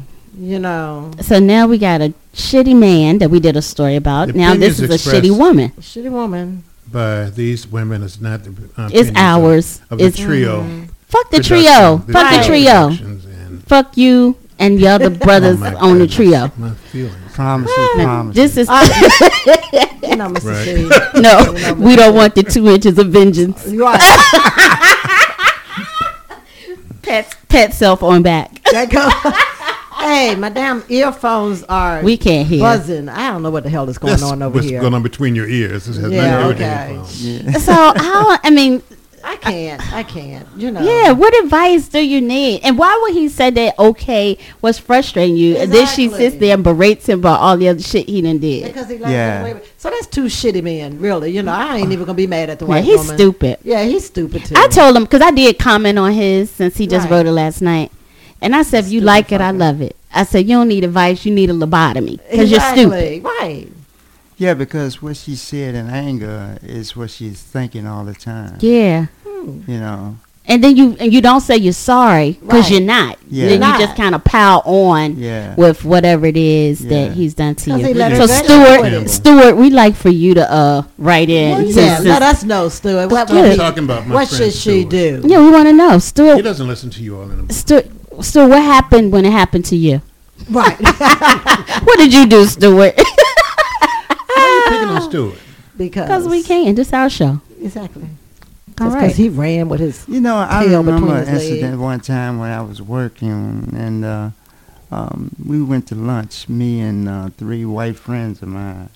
you know, So now we got a shitty man that we did a story about. The now this is a shitty expressed- woman. shitty woman. By these women, it's not the uh, It's opinions of- ours. of, It's the trio. Fuck the trio. the Fuck the trio. Fuck you and your other brothers Oh my on the trio. My feelings. Promises, promises. This is You know, Mr. Right. No. You know, We don't want the two inches of vengeance. Right. Pat, pat self on back. That go- hey, my damn earphones are We can't hear. buzzing. I don't know what the hell is going That's on over here. what's here. going on between your ears. This has Yeah, nothing to do with the okay. headphones. So how? I mean, I can't. I can't. You know. yeah. What advice do you need? And why would he say that? Okay, what's frustrating you? And then she sits there and berates him about all the other shit he done did. Because he let Yeah. get away with So that's two shitty men, really. You know, I ain't even gonna be mad at the Yeah, white he's woman. stupid. Yeah, he's stupid too. I told him because I did comment on his since he just Right. wrote it last night, and I said, if you like it, I love it. I said you don't need advice, you need a lobotomy because exactly. you're stupid. Right. Yeah, because what she said in anger is what she's thinking all the time. Yeah. You know. And then you and you don't say you're sorry because Right. you're not. Yeah. Then You're you just kind of pile on Yeah. with whatever it is Yeah. that he's done to you. he let her So Stuart, away with. Stuart, we like for you to uh write in. Well, since yeah, this- let us know, Stuart. What, Yeah. what, I'm talking about my what friend should she do? yeah, we want to know, Stuart. He doesn't listen to you all anymore. Stuart, Stuart, what happened when it happened to you? Right. What did you do, Stuart? Why are you picking on Stuart? because Because we can't This our show. Exactly. All Just right. because he ran with his You know, I remember an his legs. incident one time when I was working, and uh, um, we went to lunch. Me and uh, three white friends of mine.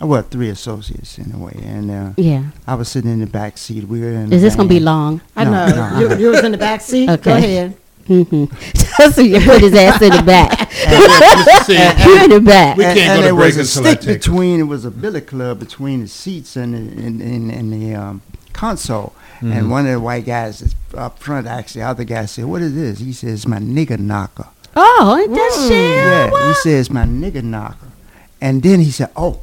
Well, three associates anyway, and uh, Yeah. I was sitting in the back seat. We were in. Is the this gonna be van. long? I No, know. no. You, you was in the back seat. Go ahead. Mm-hmm. so you put his ass in the back. Mr. C, you in the back. We can't and, go and to there break was a until I stick take between. It was a billet club between the seats and the, in, in, in the um, console. Mhm. And one of the white guys is up front asked the other guy, said, "What is this?" He says, "My nigger knocker." Oh, ain't that shit? Yeah, he says, "My nigger knocker," and then he said, "Oh."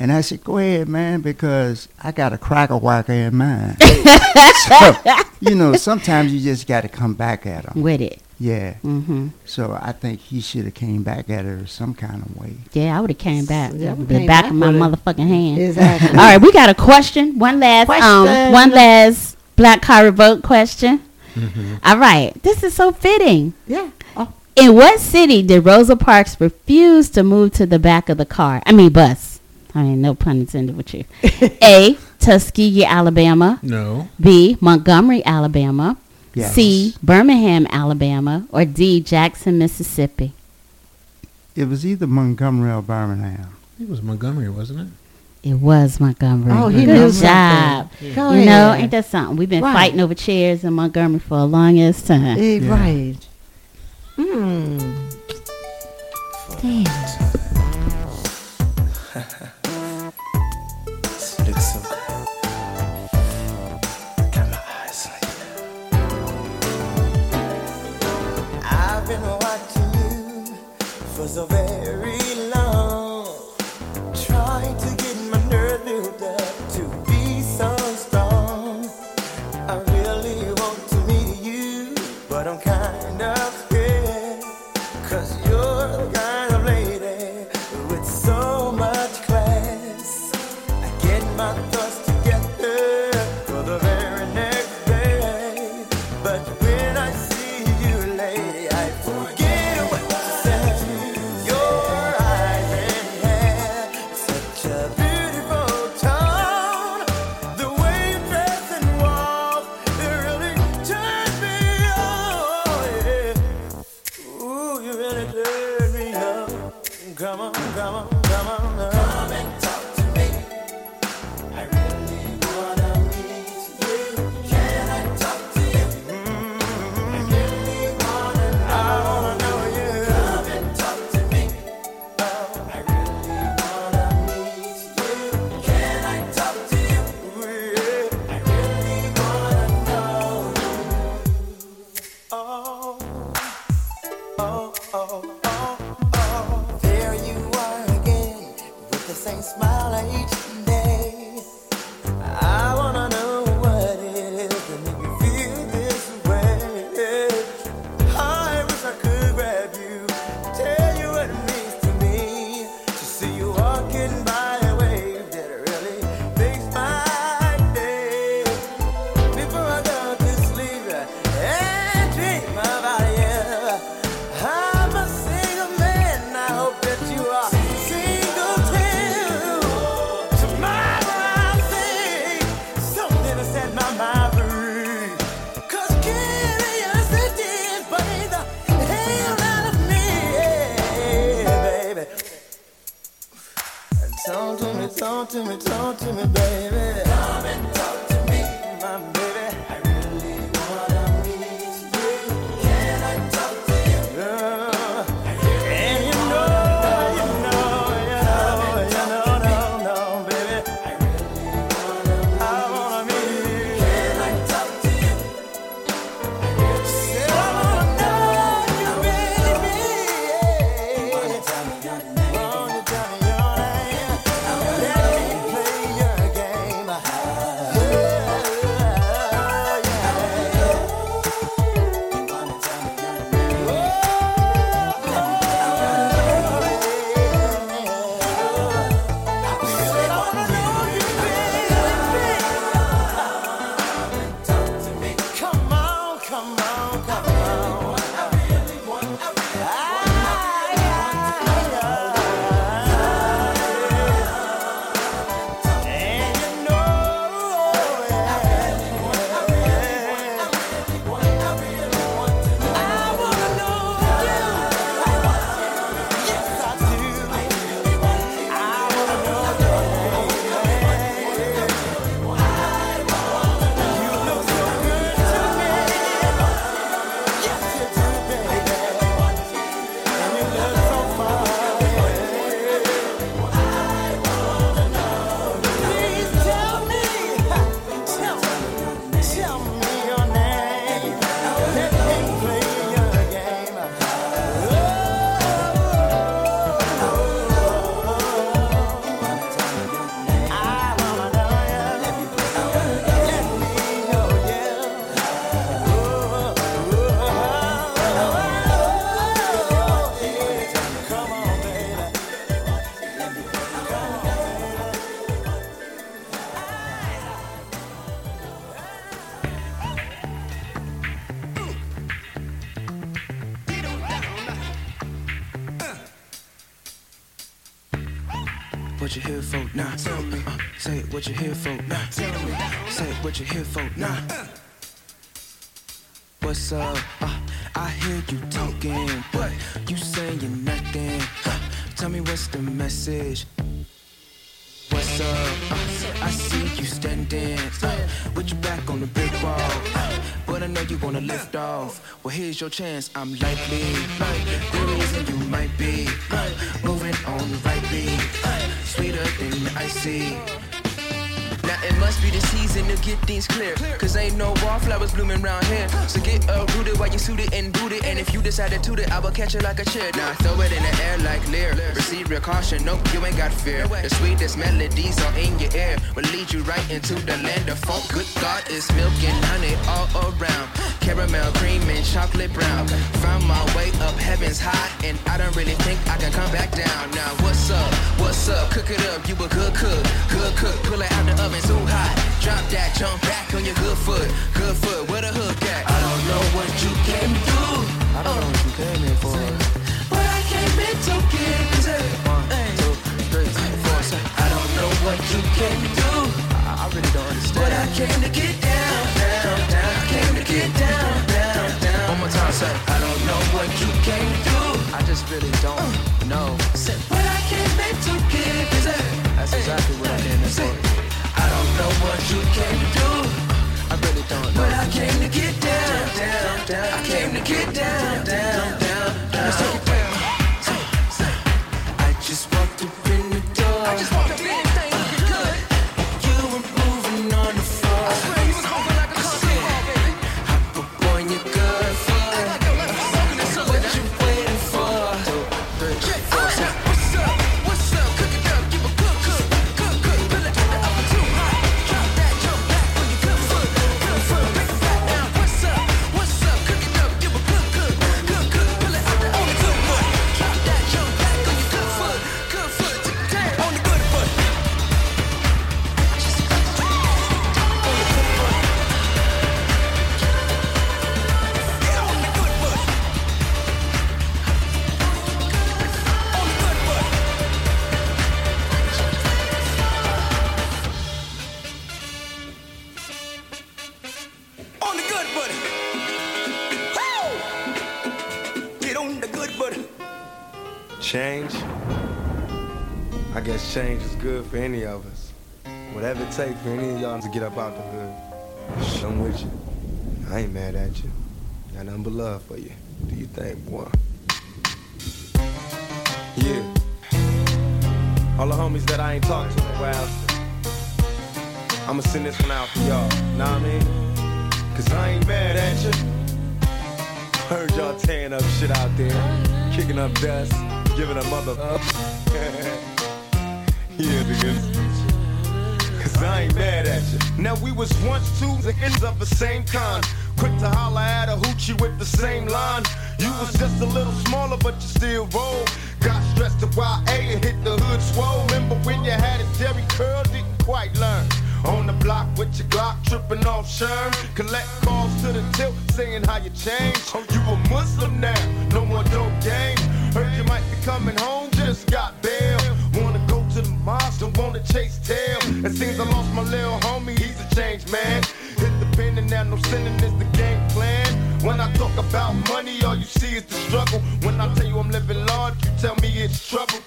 And I said, "Go ahead, man, because I got a cracker whacker in mine." so, you know, sometimes you just got to come back at him. With it. Yeah. Mm-hmm. So I think he should have came back at her some kind of way. Yeah, I would have came back. Yeah, with the came back back of my motherfucking hand. Exactly. All right, we got a question. One last um one last Black Card Revolt question. Mm-hmm. All right. This is so fitting. Yeah. Oh. In what city did Rosa Parks refuse to move to the back of the car? I mean bus. I mean no pun intended with you. A. Tuskegee, Alabama. No. B. Montgomery, Alabama. Yes. C. Birmingham, Alabama. Or D. Jackson, Mississippi. It was either Montgomery or Birmingham. It was Montgomery, wasn't it? It was Montgomery. Oh, he Good knew job. something. Go you know, ain't that something? We've been Right. fighting over chairs in Montgomery for a long ass time. Eh, Yeah. Right. Hmm. Damn. so very long. To get my built up to be so strong. I really want to meet you, but I'm kind of scared. Cause you're the kind of lady with so much class. I get my thoughts What you here for? Nah, tell me. Uh, say what you here for? Nah, tell me. Say what you here for? Nah. What's up? Uh, I hear you talking, but you saying nothing. Uh, tell me what's the message? What's up? Uh, I see you standing uh, with your back on the brick wall, uh, but I know you wanna lift off. Well, here's your chance. I'm likely, like the reason you might be uh, moving on the right beat, uh, sweeter than the icy. It must be the season to get things clear. Cause ain't no wallflowers blooming round here. So get uprooted while you suited and booted. And if you decide to toot it, I will catch it like a chair. Now throw it in the air like Lear. Receive your caution, nope, you ain't got fear. The sweetest melodies are in your ear. Will lead you right into the land of funk. Good God, it's milk and honey all around. Caramel, cream, and chocolate brown. Found my way up heaven's high. And I don't really think I can come back down. Now what's up? What's up? Cook it up, you a good cook. Good cook, pull it out the oven too hot. Drop that, jump back on your good foot. Good foot, where the hook at? I don't know what you came to do. I don't know what you came here for. But I came in to get it. One, two, three, four, seven. I don't know what you came to do. I, I really don't understand. But I came to get down, down, down. I came to get down, down, down. One more time, say. I don't know what you came to do. I just really don't uh, know. But I came in to get it. That's exactly what I came in for. Know what you came to do. I really don't know. But I came to get down, down, down. I came to get down, down, down, down. good for any of us. Whatever it takes for any of y'all to get up out the hood, I'm with you. I ain't mad at you. Got nothing but love for you. Do you think, boy? Yeah. All the homies that I ain't talked to in a while, I'ma send this one out for y'all. Know what I mean? Cause I ain't mad at you. Heard y'all tearing up shit out there, kicking up dust, giving a mother. yeah. Cause I ain't mad at you. Now we was once two the ends of the same kind. Quick to holler at a hoochie with the same line. You was just a little smaller, but you still roll. Got stressed to YA and hit the hood swole. Remember when you had a Jheri curl, didn't quite learn. On the block with your Glock, tripping off Sherm. Collect calls to the tilt, saying how you changed. Oh, you a Muslim now, no more dope game. Heard you might be coming home, just got banned to chase tail. It seems I lost my little homie, he's a changed man. Hit the pen and now no sinning is the game plan. When I talk about money, all you see is the struggle. When I tell you I'm living large, you tell me it's trouble.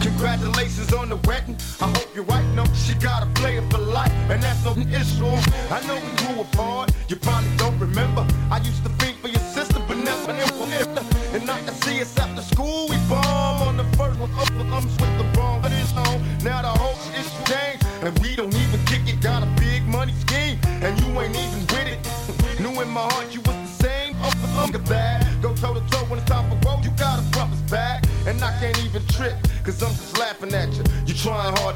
Congratulations on the wedding. I hope you're right. No, she gotta play it for life, and that's no issue. I know we grew apart. You probably don't remember.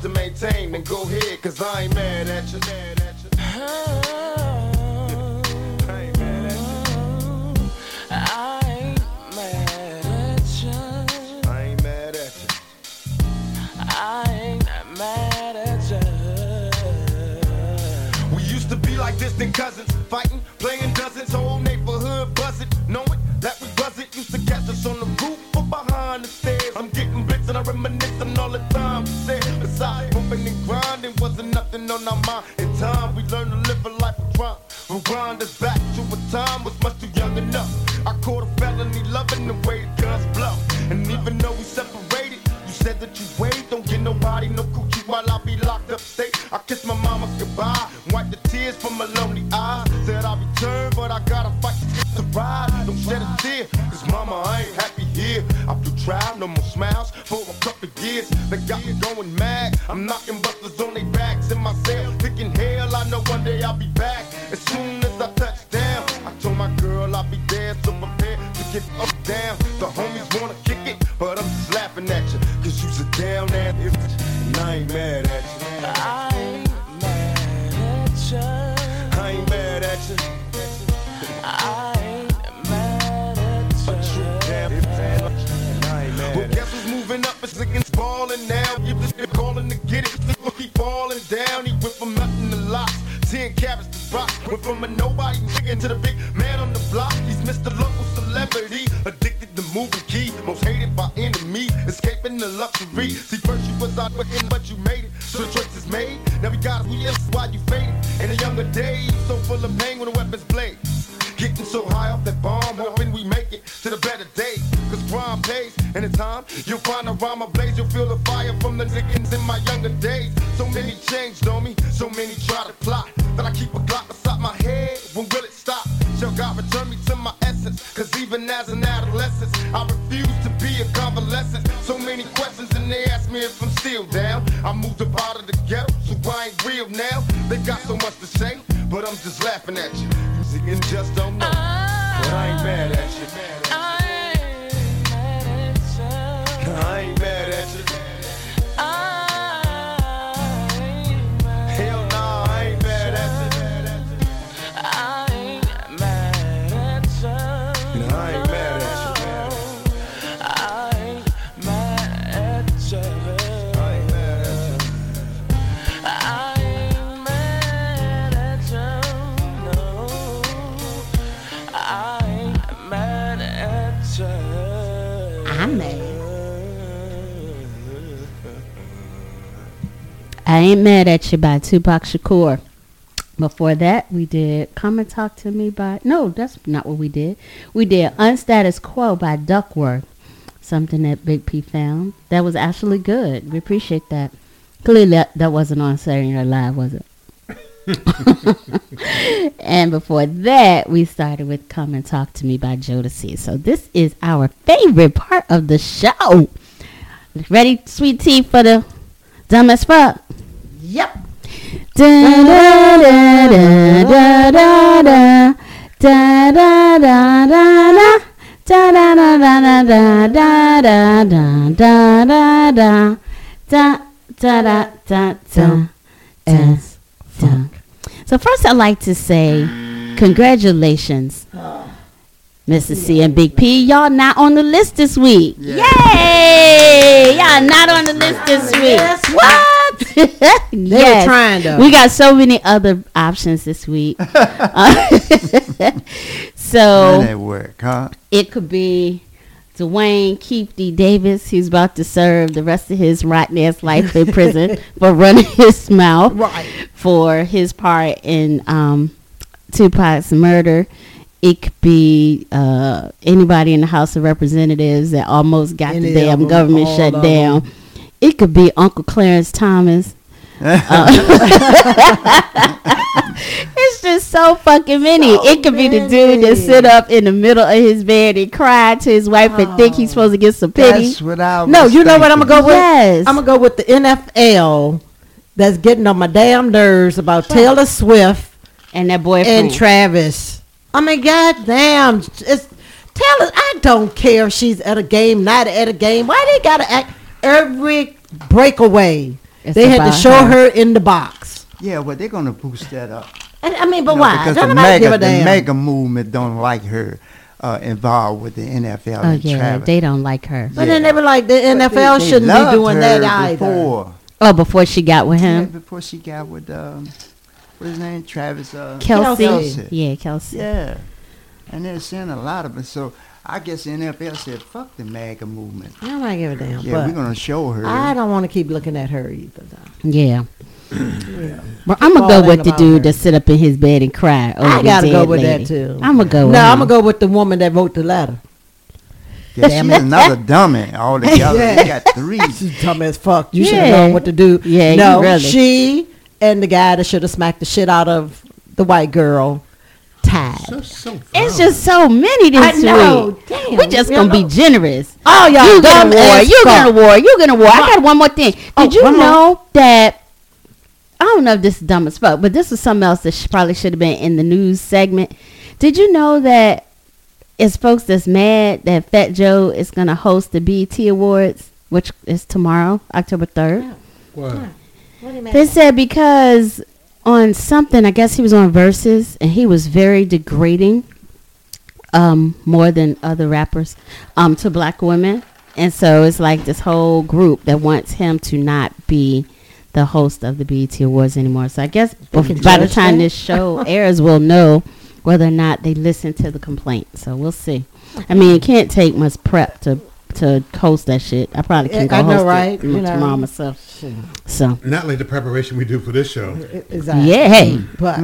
to maintain, then go ahead, cause I ain't mad at you. Mad at you. I ain't mad at you. I ain't mad at you. We used to be like distant cousins, fighting, playing dozens, whole neighborhood buzzing. No behind his back. I Ain't Mad at You by Tupac Shakur. Before that, we did Come and Talk to Me by, no, that's not what we did. We did Unstatus Quo by Duckwrth, something that Big P found. That was actually good. We appreciate that. Clearly, that, wasn't on Saturday Night Live, was it? and before that, we started with Come and Talk to Me by Jodeci. So this is our favorite part of the show. Ready, sweet tea, for the dumb as fuck. Yep. Da da da da da da da da da da da da. Da da da da da da da da da da da da da da da da as da. So first, I'd like to say congratulations, Mr. C and Big P. Y'all not on the list this week. Yay! Y'all not on the list this week. What? They were trying, though. We got so many other options this week. Uh, so Man work, huh? it could be Duane Keith D. Davis, who's about to serve the rest of his rotten ass life in prison for running his mouth Right. for his part in um, Tupac's murder. It could be uh, anybody in the House of Representatives that almost got Any the damn government shut down. them. It could be Uncle Clarence Thomas. Uh, it's just so fucking many. it could be the dude that sit up in the middle of his bed and cry to his wife and think he's supposed to get some pity. That's what I No, was you know what I'm gonna go with? Yes. I'm gonna go with the NFL. That's getting on my damn nerves about Taylor Swift and that boy and fool. Travis. I mean, goddamn, it's Taylor. I don't care if she's at a game, not at a game. Why they gotta act every breakaway? It's they had to show her. her. in the box. Yeah, well, they're gonna boost that up. I, I mean, but No, why? Because Don't the nobody give MAGA, a the MAGA movement don't like her uh, involved with the NFL Oh and yeah, Travis. they don't like her. But then they were like, the But they- NFL they shouldn't loved be doing that her either. Before. Oh, before she got with Yeah, him, before she got with um, what's his name? Travis. Uh, Kelsey. Yeah, Kelsey. Yeah, and they're saying a lot of it. So I guess the NFL said, "Fuck the MAGA movement." I don't give a damn. Yeah, but we're gonna show her. I don't want to keep looking at her either. Though. Yeah. Yeah. But I'm gonna go with the dude her. that sit up in his bed and cry. Over I gotta go dead with lady. that too. I'm gonna go. With No. I'm gonna go with the woman that wrote the letter. Yeah, she's another dummy altogether. Yeah. They got three. She's dumb as fuck. You should have known what to do. Yeah, you no, really. she and the guy that should have smacked the shit out of the white girl tied. It's just so many this I know. week. Damn, We're just gonna be generous. Oh, y'all you get a dumb war. You get a fuck. war. You get a war. I got one more thing. Oh, Did Oh, you one more. know that? I don't know if this is dumb as fuck, but this was something else that sh- probably should have been in the news segment. Did you know that it's folks that's mad that Fat Joe is gonna host the BET Awards, which is tomorrow, October third? What? They said because on something, I guess he was on verses, and he was very degrading, um, more than other rappers, um, to black women, and so it's like this whole group that wants him to not be the host of the BET Awards anymore. So I guess bef- by the time that. this show airs, we'll know whether or not they listen to the complaint. So we'll see. I mean, it can't take much prep to to host that shit. I probably can Yeah, go I know, host right? it You know. tomorrow myself. So Not like the preparation we do for this show. Exactly. yeah, hey, mm. But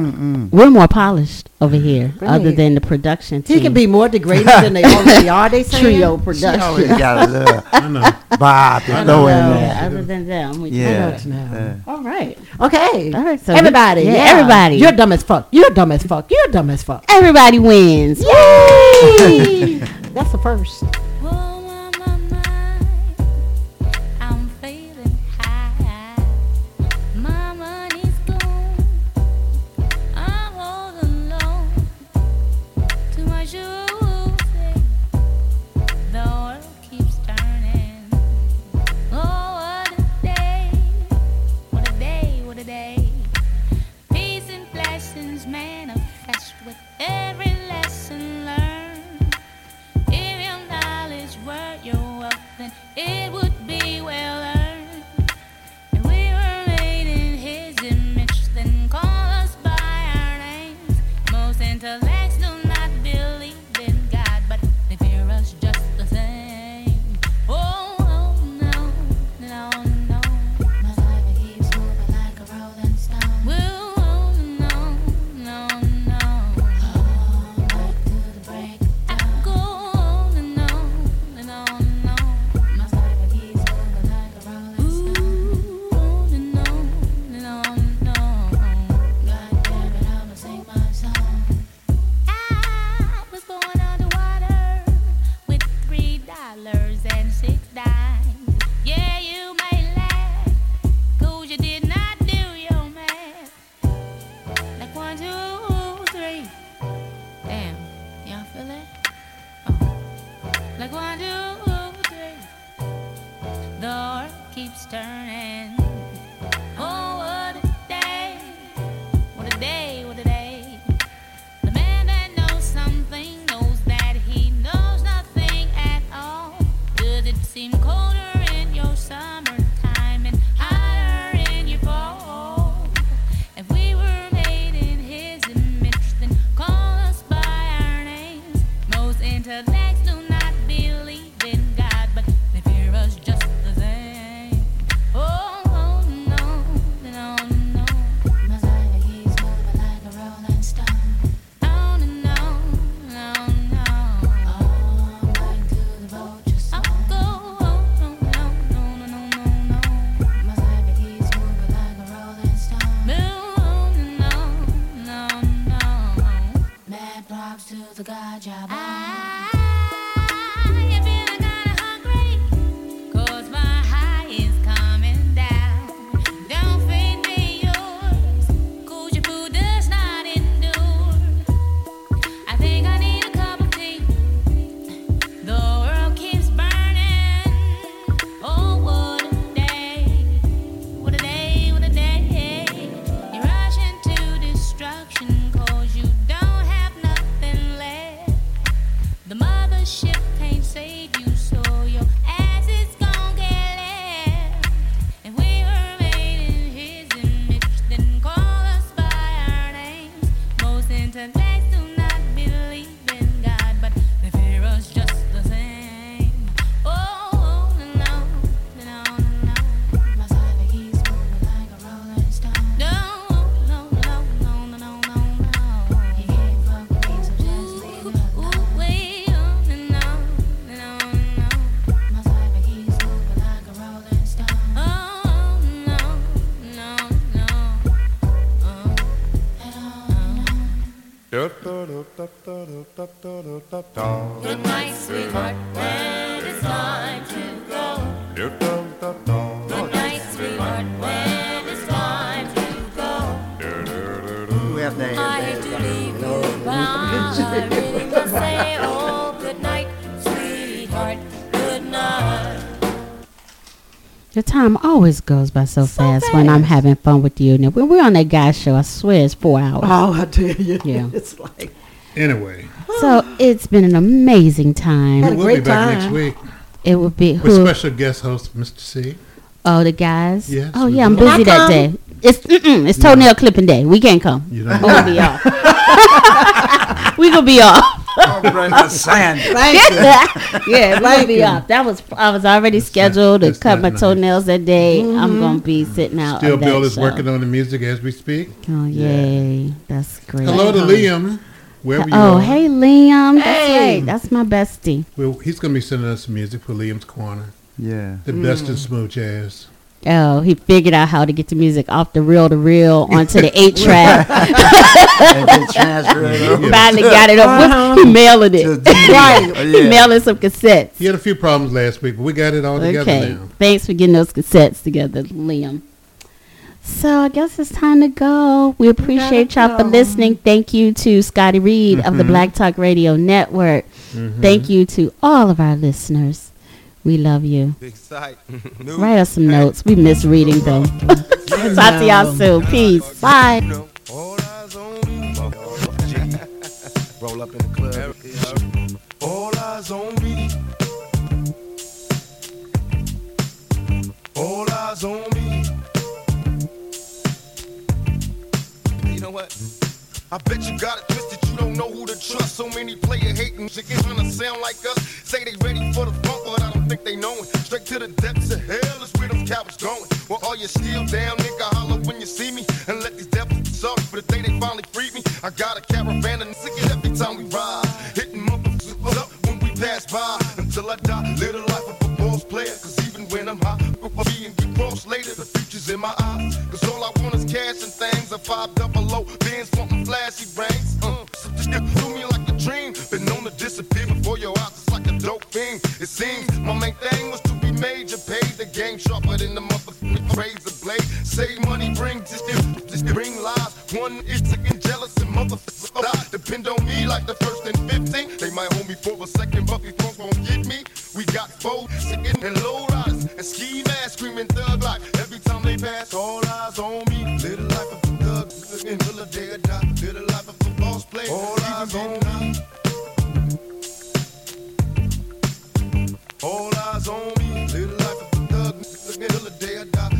we're more polished over mm. here, Right. other than the production team. he can be more degraded than they already are. They saying? trio She production. always got a little I know. vibe to I throw in know. there. Other than them, we Yeah. know now. yeah. All right. Okay. All right. So everybody. yeah, Yeah, everybody. You're dumb as fuck. You're dumb as fuck. You're dumb as fuck. Everybody wins. Yay! That's the first. Always goes by so, fast, when I'm having fun with you. Now, when we're on that guy show, I swear it's four hours. Oh, I tell you. Yeah. It's like Anyway, So it's been an amazing time. we will be back next week It would be with who? special guest host Mr. C. Oh, the guys. Yes, Oh yeah, I'm busy Can I that day. It's it's toenail clipping day. We can't come. You We're don't gonna be off. We're gonna be off. Bring the sand. Thank you. yeah, we're gonna be you. off. That was I was already scheduled to cut my nice. toenails that day. I'm Mm-hmm. gonna be sitting out. Still Bill is show. working on the music as we speak. Oh yay, that's great. Hello to Liam, wherever you Oh are. hey Liam, that's Hey. right. That's my bestie. Well, he's going to be sending us some music for Liam's Corner. Yeah. The best in smooth jazz. Oh, he figured out how to get the music off the reel to reel onto the eight track. And then transfer it over. Finally got it up. Uh-huh. He mailing it. To the- right. Oh, He yeah. mailing some cassettes. He had a few problems last week, but we got it all together Okay. now. Thanks for getting those cassettes together, Liam. So I guess it's time to go. We appreciate y'all for listening. Thank you to Scotty Reed of the Black Talk Radio Network. Thank you to all of our listeners. We love you. Big sight. Write us some notes. We miss reading them. Talk to y'all soon. Peace. Bye. All eyes on me. Roll up in the club. All eyes on me. All eyes on me. You know what? I bet you got it twisted. You don't know who to trust. So many player hating chickens trying to sound like us. Say they ready for the funk, but I don't think they know it. Straight to the depths of hell is where them cowards going. Well, all you still down, nigga, holler when you see me. And let these devils suck for the day they finally freed me. I got a caravan and sick it every time we ride. Hitting motherfuckers up when we pass by. Until I die, live the life of a boss player. Cause even when I'm high, I'll be crossed later. The future's in my eyes. Cause all I want is cash and things. A five double low, bands wanting flashy rings. Get through me like a dream. Been known to disappear before your eyes. It's like a dope fiend. It seems my main thing was to be major. Paid the game sharper than the motherfucking razor blade. Save money, bring just, just bring lies. One is again jealous and motherfuckers die. Depend on me like the first and 15. They might hold me for a second, but these punks won't get me. We got foes, sitting and low riders and ski masks screaming thug like every time they pass. All eyes on me. Little life of a thug until the day I die. Live the life of player. All eyes on me. All eyes on me. Life of a thug until the day I die.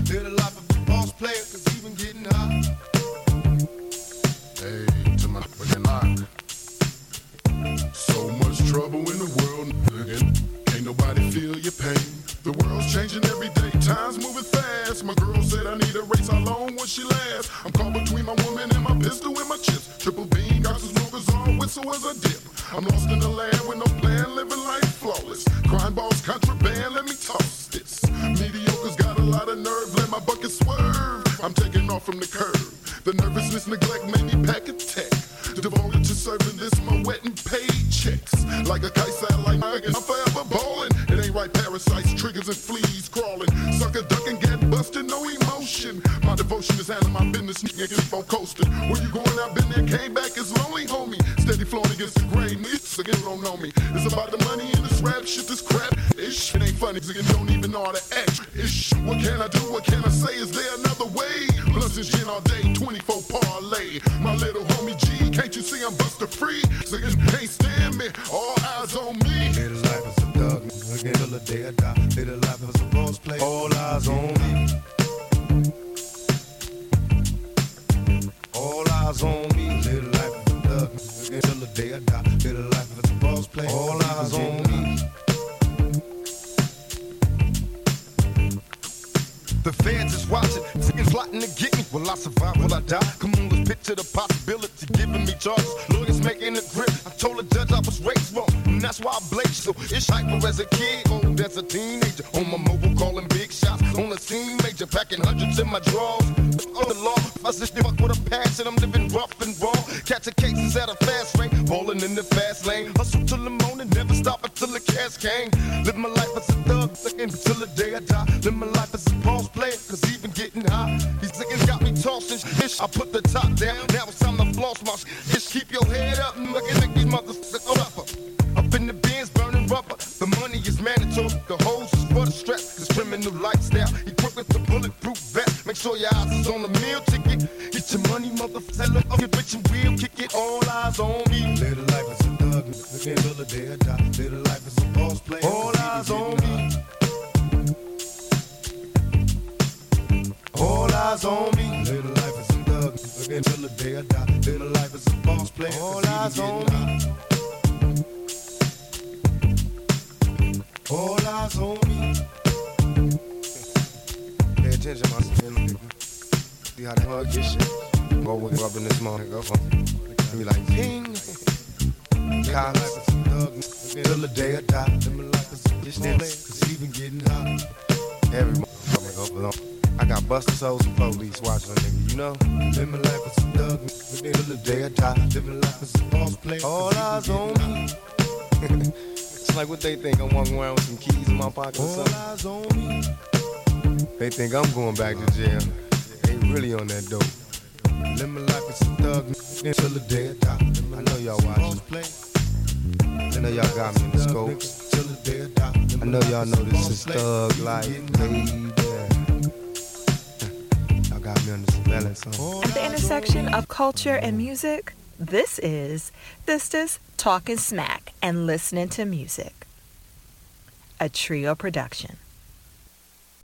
think I'm going back to jail. Ain't really on that dope. Live my life as a thug until the day I die. I know y'all watching. I know y'all got me in the scopes. I know y'all know this is thug life. Y'all got me on the balance. At the intersection of culture and music, this is this is Talking Smack and Listening to Music, a trio production.